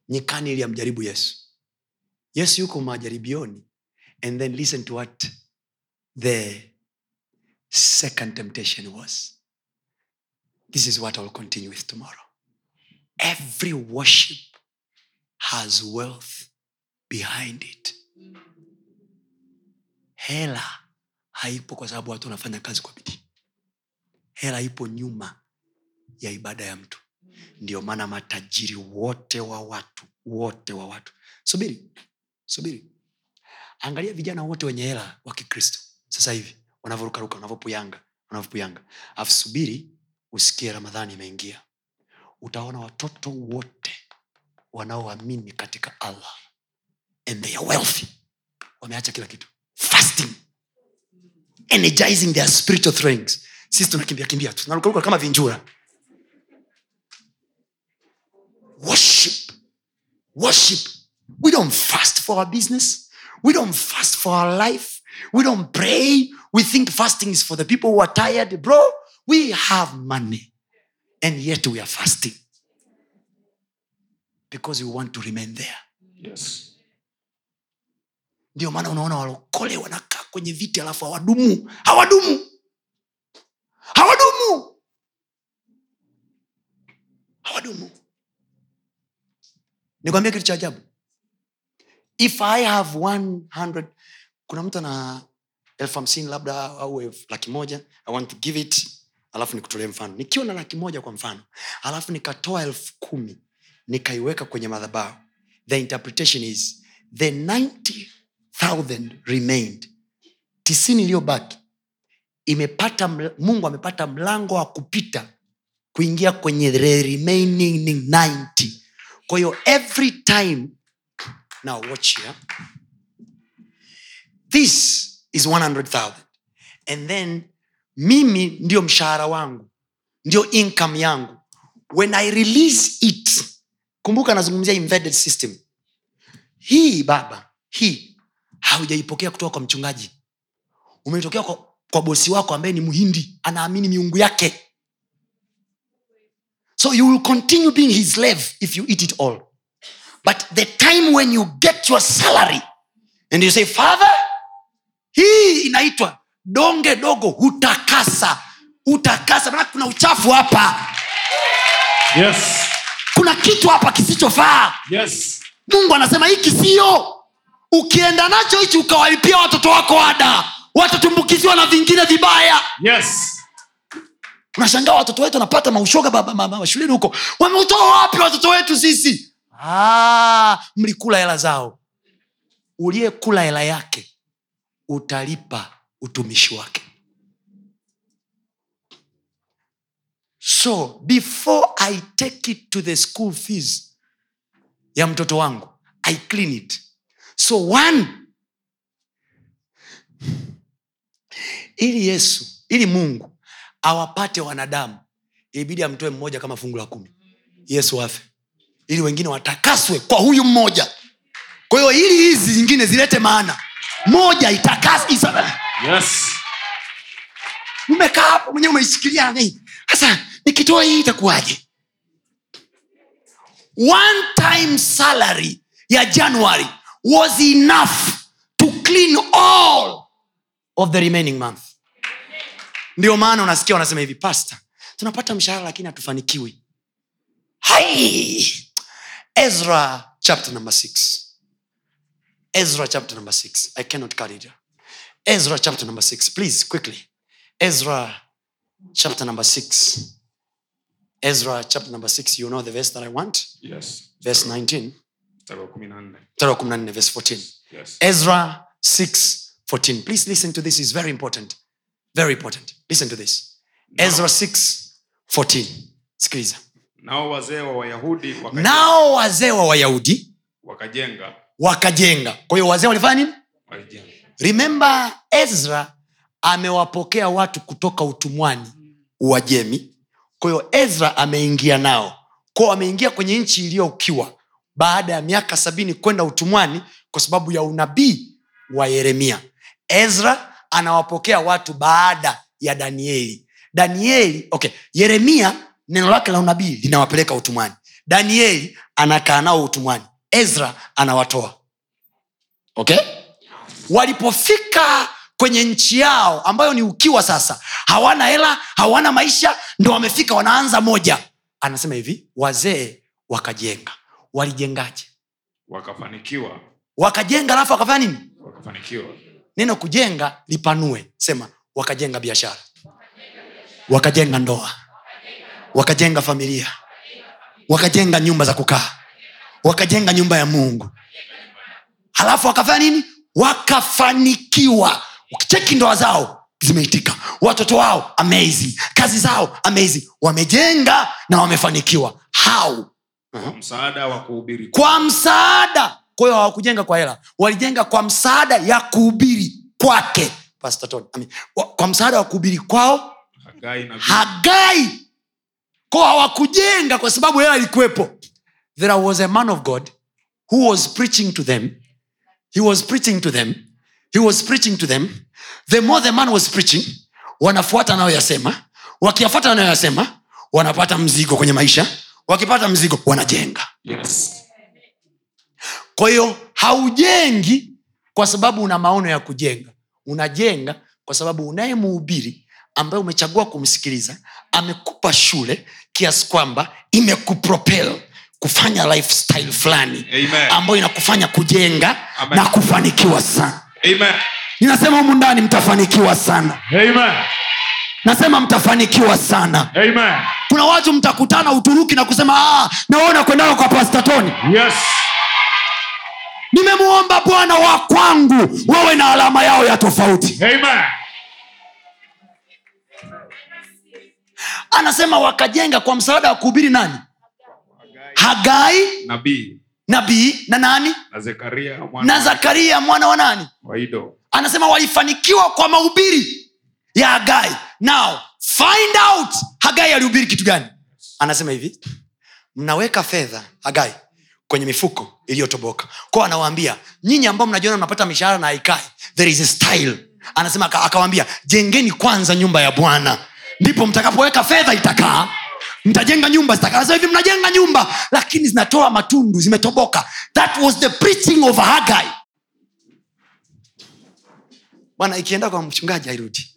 nyikani ili amjaribu yesu. Yesu yuko majaribioni. And then listen to what the second temptation was. This is what iwill continue with tomorrow. Every worship has wealth behind it. Hela haipo kwa sababu watu wanafanya kazi kwa bidii. Hela ipo nyuma ya ibada ya mtu ndio maana matajiri wote wa watu wote wa watu. Subiri subiri. Angalia vijana wote wenye hela wa kikristo. Sasa hivi wanavyorukaruka wanavyopuyanga wanavyopuyanga alafu subiri usikie ramadhani imeingia. Utaona watoto wote wanaoamini katika allah and they are wameacha kila kitu. Fasting. Energizing their spiritual things sisi tunakimbia kimbia tu. Tunarukaruka kama vinjura worship. Worship. We don't fast for our business. We don't fast for our life. We don't pray. We think fasting is for the people who are tired. Bro we have money. And yet we are fasting. Because we want to remain there. Yes. ndio maana unaona walokole wanakaa kwenye viti alafu hawadumu. Hawadumu. Hawadumu. Hawadumu nikwambia kitu cha ajabu. If i have 100 kuna mtu ana elfu hamsini labda au laki moja i want to give it alafu nikutolee mfano. Nikiwa na laki moja kwa mfano alafu nikatoa elfu kumi nikaiweka kwenye madhabahu the interpretation is the 90000 remained. Tisini iliyobaki imepata mungu amepata mlango wa kupita kuingia kwenye the remaining 90 kwa hiyo every time now watch here. This is 100000 and then mimi ndio mshahara wangu ndio income yangu. When i release it kumbuka nazungumzia embedded system. Hii baba hii haujaipokea kutoka kwa mchungaji. Umetokea kwa, kwa bosi wako ambaye ni mhindi anaamini miungu yake so you will continue being his slave if you eat it all but the time when you get your salary and you say father hii inaitwa donge dogo hutakasa utakasa maana kuna uchafu hapa Yes. kuna kitu hapa kisichofaa Yes. mungu anasema hiki sio ukienda nacho hichi ukawalipia watoto wako ada watatumbukiziwa na vingine vibaya Yes. Unashangaa watoto wetu wanapata maushoga mashuleni huko. Wameutoa wapi watoto wetu sisi? Ah, mlikula hela zao. Uliyekula hela yake utalipa utumishi wake. So before i take it to the school fees ya mtoto wangu i clean it. So one ili yesu ili mungu awapate wanadamu. Ilibidi amtoe mmoja kama fungu la kumi. Yesu afe. Ili wengine watakaswe kwa huyu mmoja. Kwa hiyo ili hizi zingine zilete maana. Moja itakas isa- Yes. umekaa hapo mwenyewe umeishikilia sasa nikitoa hii itakuwaje? One time salary ya january was enough to clean all of the remaining month ndio maana unasikia wanasema hivi pasta tunapata mshahara lakini hatufanikiwi. Hai! Ezra chapter number six. Ezra chapter number six. I cannot carry it. Ezra chapter number six. Please quickly. Ezra chapter number six. Ezra chapter number six. You know the verse that i want? Yes. verse 19 Mstari wa kumi na nne. Mstari wa 14 verse 14 Yes. ezra 6 14 please listen to this. Is very important very important. Listen to this. Ezra 614 sikiliza. Nao wazee wa Wayahudi waka- nao wazee wa wayahudi wakajenga. wakajenga. Kwa hiyo wazee walifanya nini? Walijenga. remember ezra amewapokea watu kutoka utumwani uajemi kwa hiyo ezra ameingia nao. Kwao ameingia kwenye nchi iliyoukiwa baada ya miaka sabini kwenda utumwani kwa sababu ya unabii wa yeremia. Ezra anawapokea watu baada ya danieli. Danieli okay yeremia neno lake la unabii linawapeleka utumwani. Danieli anakaa nao utumwani. Ezra anawatoa. Okay? Walipofika kwenye nchi yao ambayo ni ukiwa sasa hawana hela hawana maisha ndo wamefika wanaanza moja. Anasema hivi wazee wakajenga. Walijengaje? Wakafanikiwa. Wakajenga alafu wakafanya nini? Wakafanikiwa neno kujenga lipanue. Sema wakajenga biashara. Wakajenga ndoa. Wakajenga familia. Wakajenga nyumba za kukaa. Wakajenga nyumba ya mungu. Halafu wakafanya nini? Wakafanikiwa. Ukicheki ndoa zao zimeitika. Watoto wao amazing. Kazi zao amazing. Wamejenga na wamefanikiwa. How? Kwa msaada wa kuhubiri. Kwa msaada kwa hiyo hawakujenga kwa hela. Walijenga kwa msaada ya kuhubiri kwake. Kwa msaada wa kuhubiri kwao hagai hagai. Ko hawakujenga kwa sababu hela ilikuwepo. There was a man of god who was preaching to them. He was preaching to them. He was preaching to them. The more the man was preaching wanafuata anayoyasema wakiyafuata anayoyasema wanapata mzigo kwenye maisha. Wakipata mzigo wanajenga. Yes. Kwa hiyo haujengi kwa sababu una maono ya kujenga unajenga kwa sababu unayemuhubiri ambaye umechagua kumsikiliza amekupa shule kiasi kwamba imekupropel kufanya lifestyle fulani ambayo inakufanya kujenga Amen. na kufanikiwa sana Amen. ninasema humu ndani mtafanikiwa sana Amen. nasema mtafanikiwa sana Amen. kuna watu mtakutana uturuki na kusema "Ah, naona kwendako kwa pastatoni Yes. Nimemuomba bwana wa kwangu wawe na alama yao ya tofauti. Amen. anasema wakajenga kwa msaada wa kuhubiri nani? Hagai Nabii. nabii na nani? Na Zekaria mwana na zakaria mwana wa nani? Waido. Anasema walifanikiwa kwa mahubiri ya hagai. Now find out hagai alihubiri kitu gani. Anasema hivi mnaweka fedha hagai kwenye mifuko iliyotoboka. Kwao anawaambia nyinyi ambao mnajiona mnapata mishahara na haikai there is a style. Anasema akawambia jengeni kwanza nyumba ya bwana ndipo mtakapoweka fedha itakaa. Mtajenga nyumba zitakaa. Hivi mnajenga nyumba lakini zinatoa matundu zimetoboka. That was the preaching of hagai bwana ikienda kwa mchungaji hairudi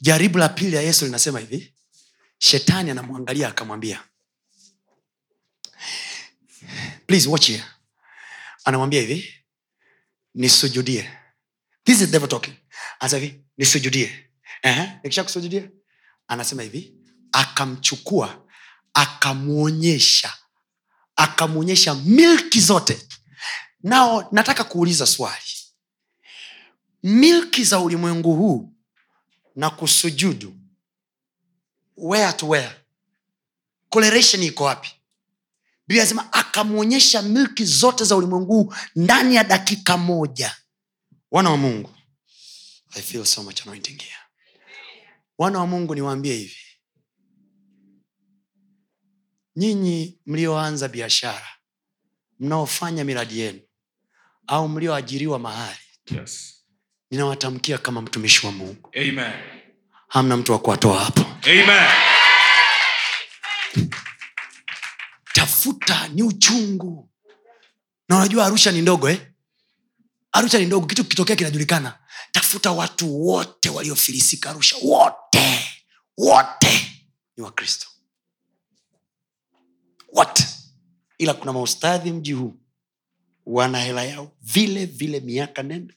jaribu la pili ya yesu linasema hivi. Shetani anamwangalia akamwambia please watch here. Anamwambia hivi nisujudie. This is devil talking. Hivi nisujudie. Uh-huh. nikisha kusujudia anasema hivi akamchukua akamwonyesha akamwonyesha milki zote. Nao nataka kuuliza swali. Milki za ulimwengu huu na kusujudu. Where to where? Correlation iko wapi? Biblia anasema akamwonyesha milki zote za ulimwengu ndani ya dakika moja. Wana wa mungu i feel so much anointing here. Wana wa mungu niwaambie hivi. Nyinyi mlioanza biashara mnaofanya miradi yenu au mlioajiriwa mahali Yes. Ninawatamkia kama mtumishi wa mungu. Amen. hamna mtu wa kuwatoa hapo. Amen. tafuta ni uchungu. Na unajua arusha ni ndogo eh? arusha ni ndogo kitu kitokea kinajulikana. Tafuta watu wote waliofilisika arusha wote wote ni wakristo wote. Ila kuna maustadhi mji huu wana hela yao vile vile miaka nenda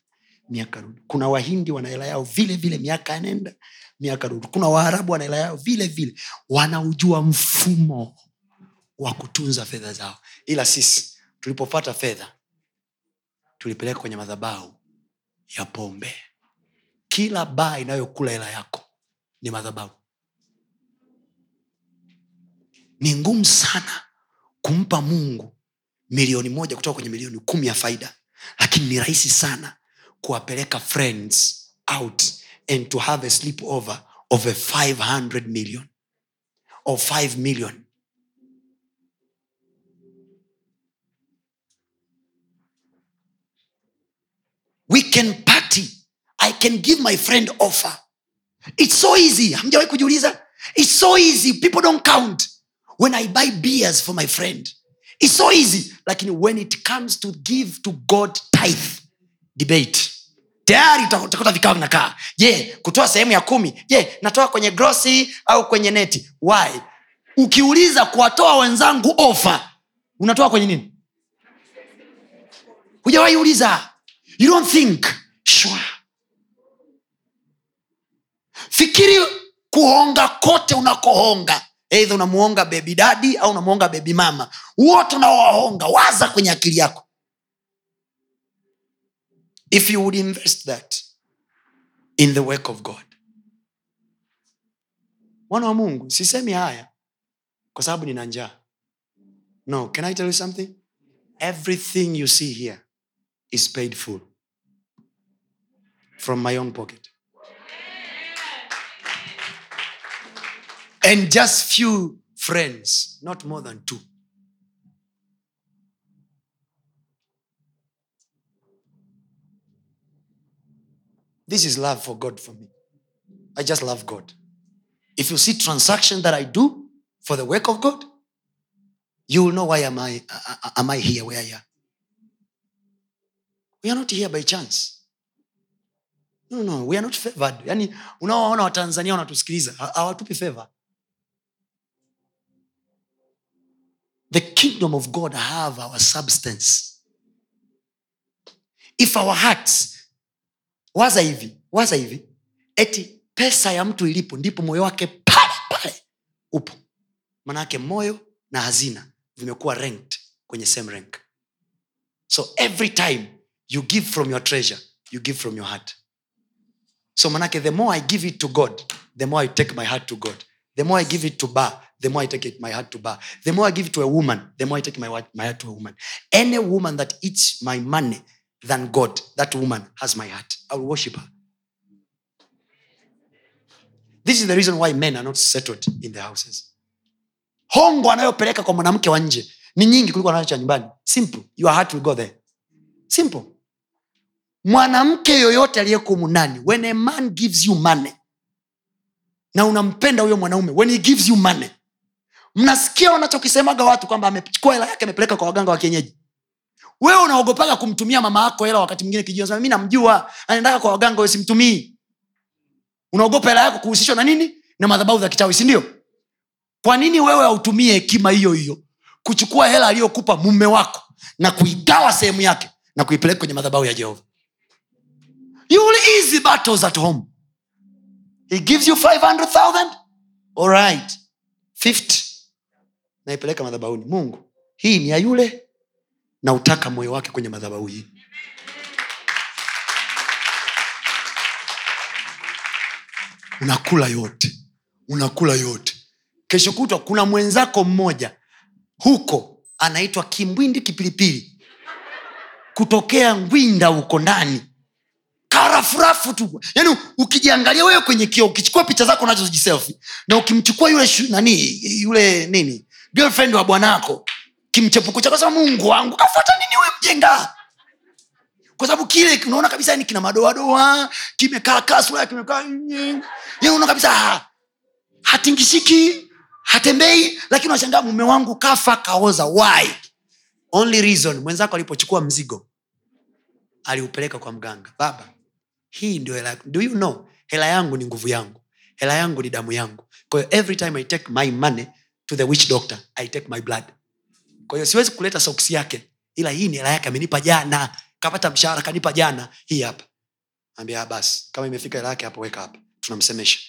miaka rudi. Kuna wahindi wana hela yao vile vile miaka anenda miaka rudi. Kuna waarabu wana hela yao vile vile. Wanaujua mfumo wa kutunza fedha zao. Ila sisi tulipopata fedha tulipeleka kwenye madhabahu ya pombe. Kila baa inayokula hela yako ni madhabahu. Ni ngumu sana kumpa mungu milioni moja kutoka kwenye milioni kumi ya faida lakini ni rahisi sana kuwapeleka friends out and to have a sleep over of a 500 million or 5 million. We can party. I can give my friend offer. It's so easy. Hamjawai kujiuliza? It's so easy. People don't count. When i buy beers for my friend it's so easy. Lakini when it comes to give to god tithe debate. Tayari uta- utakuta vikao vinakaa. Je kutoa sehemu ya kumi? Je natoa kwenye grosi au kwenye neti? Why? Ukiuliza kuwatoa wenzangu ofa unatoa kwenye nini? Hujawahi uliza. You don't think. Sure. Fikiri kuhonga kote unakohonga. Eidha unamuonga bebi dadi au unamuonga bebi mama. Wote unaowahonga waza kwenye akili yako if you would invest that in the work of god. Mwana wa mungu sisemi haya kwa sababu nina njaa. No can i tell you something? Everything you see here is paid full from my own pocket. And just few friends not more than two this is love for god for me. I just love god. If you see transaction that i do for the work of god you will know why am i, uh, uh, uh, am I here where i am. We are not here by chance. No, no, we are not favored. Yani unaowaona watanzania wanatusikiliza ha- hawatupi favor. The kingdom of god have our substance. If our hearts waza hivi waza hivi. Eti pesa ya mtu ilipo ndipo moyo wake pale pale upo. Manake moyo na hazina vimekuwa ranked kwenye same rank. So every time you give from your treasure you give from your heart. So manake the more i give it to god the more i take my heart to god. The more i give it to bar the more i take it, my heart to bar the more i give it to a woman the more i take my, my heart to a woman. Any woman that eats my money than god. That woman has my heart. I will worship her. This is the reason why men are not settled in their houses. Hongo anayopeleka kwa mwanamke wa nje ni nyingi kuliko anayocha nyumbani. Simple. Your heart will go there. Simple. Mwanamke yoyote aliyeko munani when a man gives you money na unampenda huyo mwanaume when he gives you money mnasikia wanachokisemaga watu kwamba amechukua hela yake amepeleka kwa waganga wa kienyeji wewe unaogopaga kumtumia mama yako hela wakati mwingine kijua namjua anaendaka kwa waganga simtumii. Unaogopa hela yako kuhusishwa na nini? Na madhabahu za kichawi sindio kwa nini wewe hautumie hekima hiyo hiyo kuchukua hela aliyokupa mume wako na kuigawa sehemu yake na kuipeleka kwenye madhabahu ya jehova? You will easy battles at home. He gives you 500000 alright 50 naipeleka madhabahuni. Mungu hii ni ya yule na utaka moyo wake kwenye madhabahu hii. Unakula yote unakula yote. Kesho kutwa kuna mwenzako mmoja huko anaitwa kimbwindi kipilipili. Kutokea ngwinda huko ndani. Karafurafu tu. Yaani ukijiangalia wewe kwenye kio ukichukua picha zako unazojiselfi na ukimchukua yule shu, nani yule nini? Girlfriend wa bwanako kimchepuko chako sema mungu wangu kafuata nini we mjenga kwa sababu kile unaona kabisa ni kina madoadoa kimekaa kaa sura yake yaani unaona kabisa ha, hatingishiki hatembei lakini unashangaa mume wangu kafa kaoza. Why? Only reason mwenzako alipochukua mzigo aliupeleka kwa mganga. Baba hii ndio hela do you know hela yangu ni nguvu yangu. Hela yangu ni damu yangu. Kwahiyo every time i take my money to the witch doctor i take my blood kwa hiyo siwezi kuleta soksi yake ila hii ni hela yake amenipa jana. Kapata mshahara kanipa jana. Hii hapa. Ambia basi kama imefika hela yake hapo weka hapa. Tunamsemesha.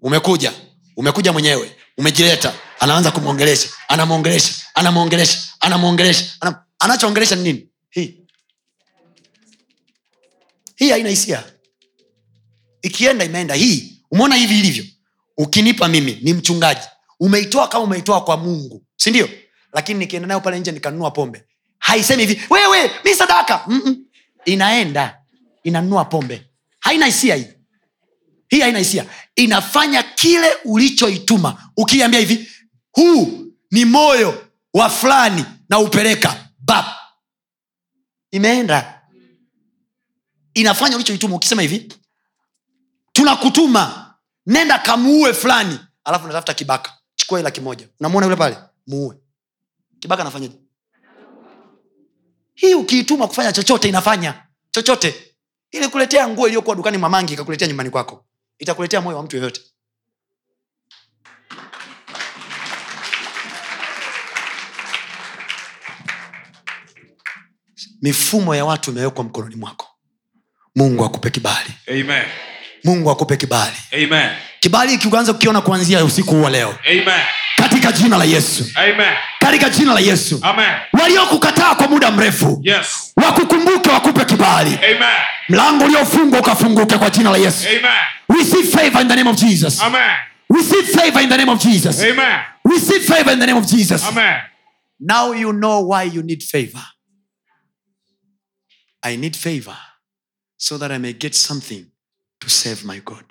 Umekuja umekuja mwenyewe umejileta. Anaanza kumwongelesha anamwongelesha anamwongelesha anamwongelesha anam... anachoongelesha ni nini? Hii. Hii haina hisia. Ikienda imeenda. Hii umeona hivi ilivyo? Ukinipa mimi ni mchungaji. Umeitoa kama umeitoa kwa mungu sindio lakini nikienda nayo pale nje nikanunua pombe. Haisemi hivi wewe mi sadaka. Mm-mm. inaenda. Inanunua pombe. Haina hisia hii. Hii haina hisia. Inafanya kile ulichoituma. Ukiambia hivi huu ni moyo wa fulani na upeleka. Bab imeenda. Inafanya ulichoituma. Ukisema hivi tunakutuma. Nenda kamuue fulani. Alafu natafuta kibaka. Chukua ila kimoja. Unamwona yule pale? Muue kibaka anafanyaje hii ukiituma kufanya chochote inafanya chochote ilikuletea nguo iliyokuwa dukani mamangi ikakuletea nyumbani kwako itakuletea moyo wa mtu yoyote mifumo ya watu imewekwa mkononi mwako mungu akupe kibali Amen. mungu akupe kibali Amen. kibali kianza kukiona kuanzia usiku huwa leo Amen. katika jina la yesu Amen. Katika jina la yesu. Waliokukataa kwa muda mrefu Yes. wakukumbuke wakupe kibali. Mlango uliofungwa ukafunguke kwa jina la yesu. Amen. receive favor in the name of jesus. Amen. receive favor in the name of jesus. Amen. receive favor in the name of jesus. Amen. now you know why you need favor. I need favor so that i may get something to save my god.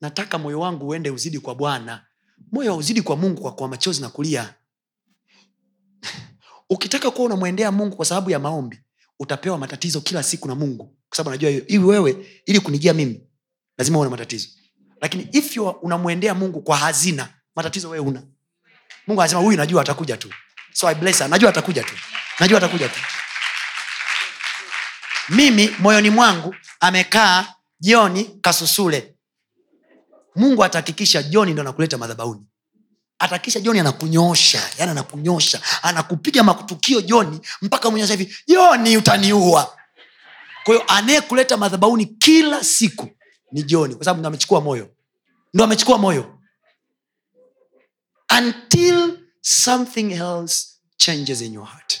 Nataka moyo wangu uende uzidi kwa bwana moyo hauzidi kwa mungu kwa, kwa machozi na kulia. Ukitaka kuwa unamwendea mungu kwa sababu ya maombi utapewa matatizo kila siku na mungu. Kwa sababu najua hiyo ili wewe ili kunijia mimi lazima uwe na matatizo. Lakini if unamwendea mungu kwa hazina matatizo wewe una mungu anasema huyu najua atakuja tu. So I bless her. najua atakuja tu. Najua atakuja tu. Mimi moyoni mwangu amekaa jioni kasusule mungu atahakikisha joni ndo anakuleta madhabauni. Atahakikisha joni anakunyosha yani anakunyosha anakupiga matukio joni mpaka mwenyosha hivi joni utaniua. Kwa hiyo anayekuleta madhabauni kila siku ni joni kwa sababu ndo amechukua moyo. Ndo amechukua moyo. Until something else changes in your heart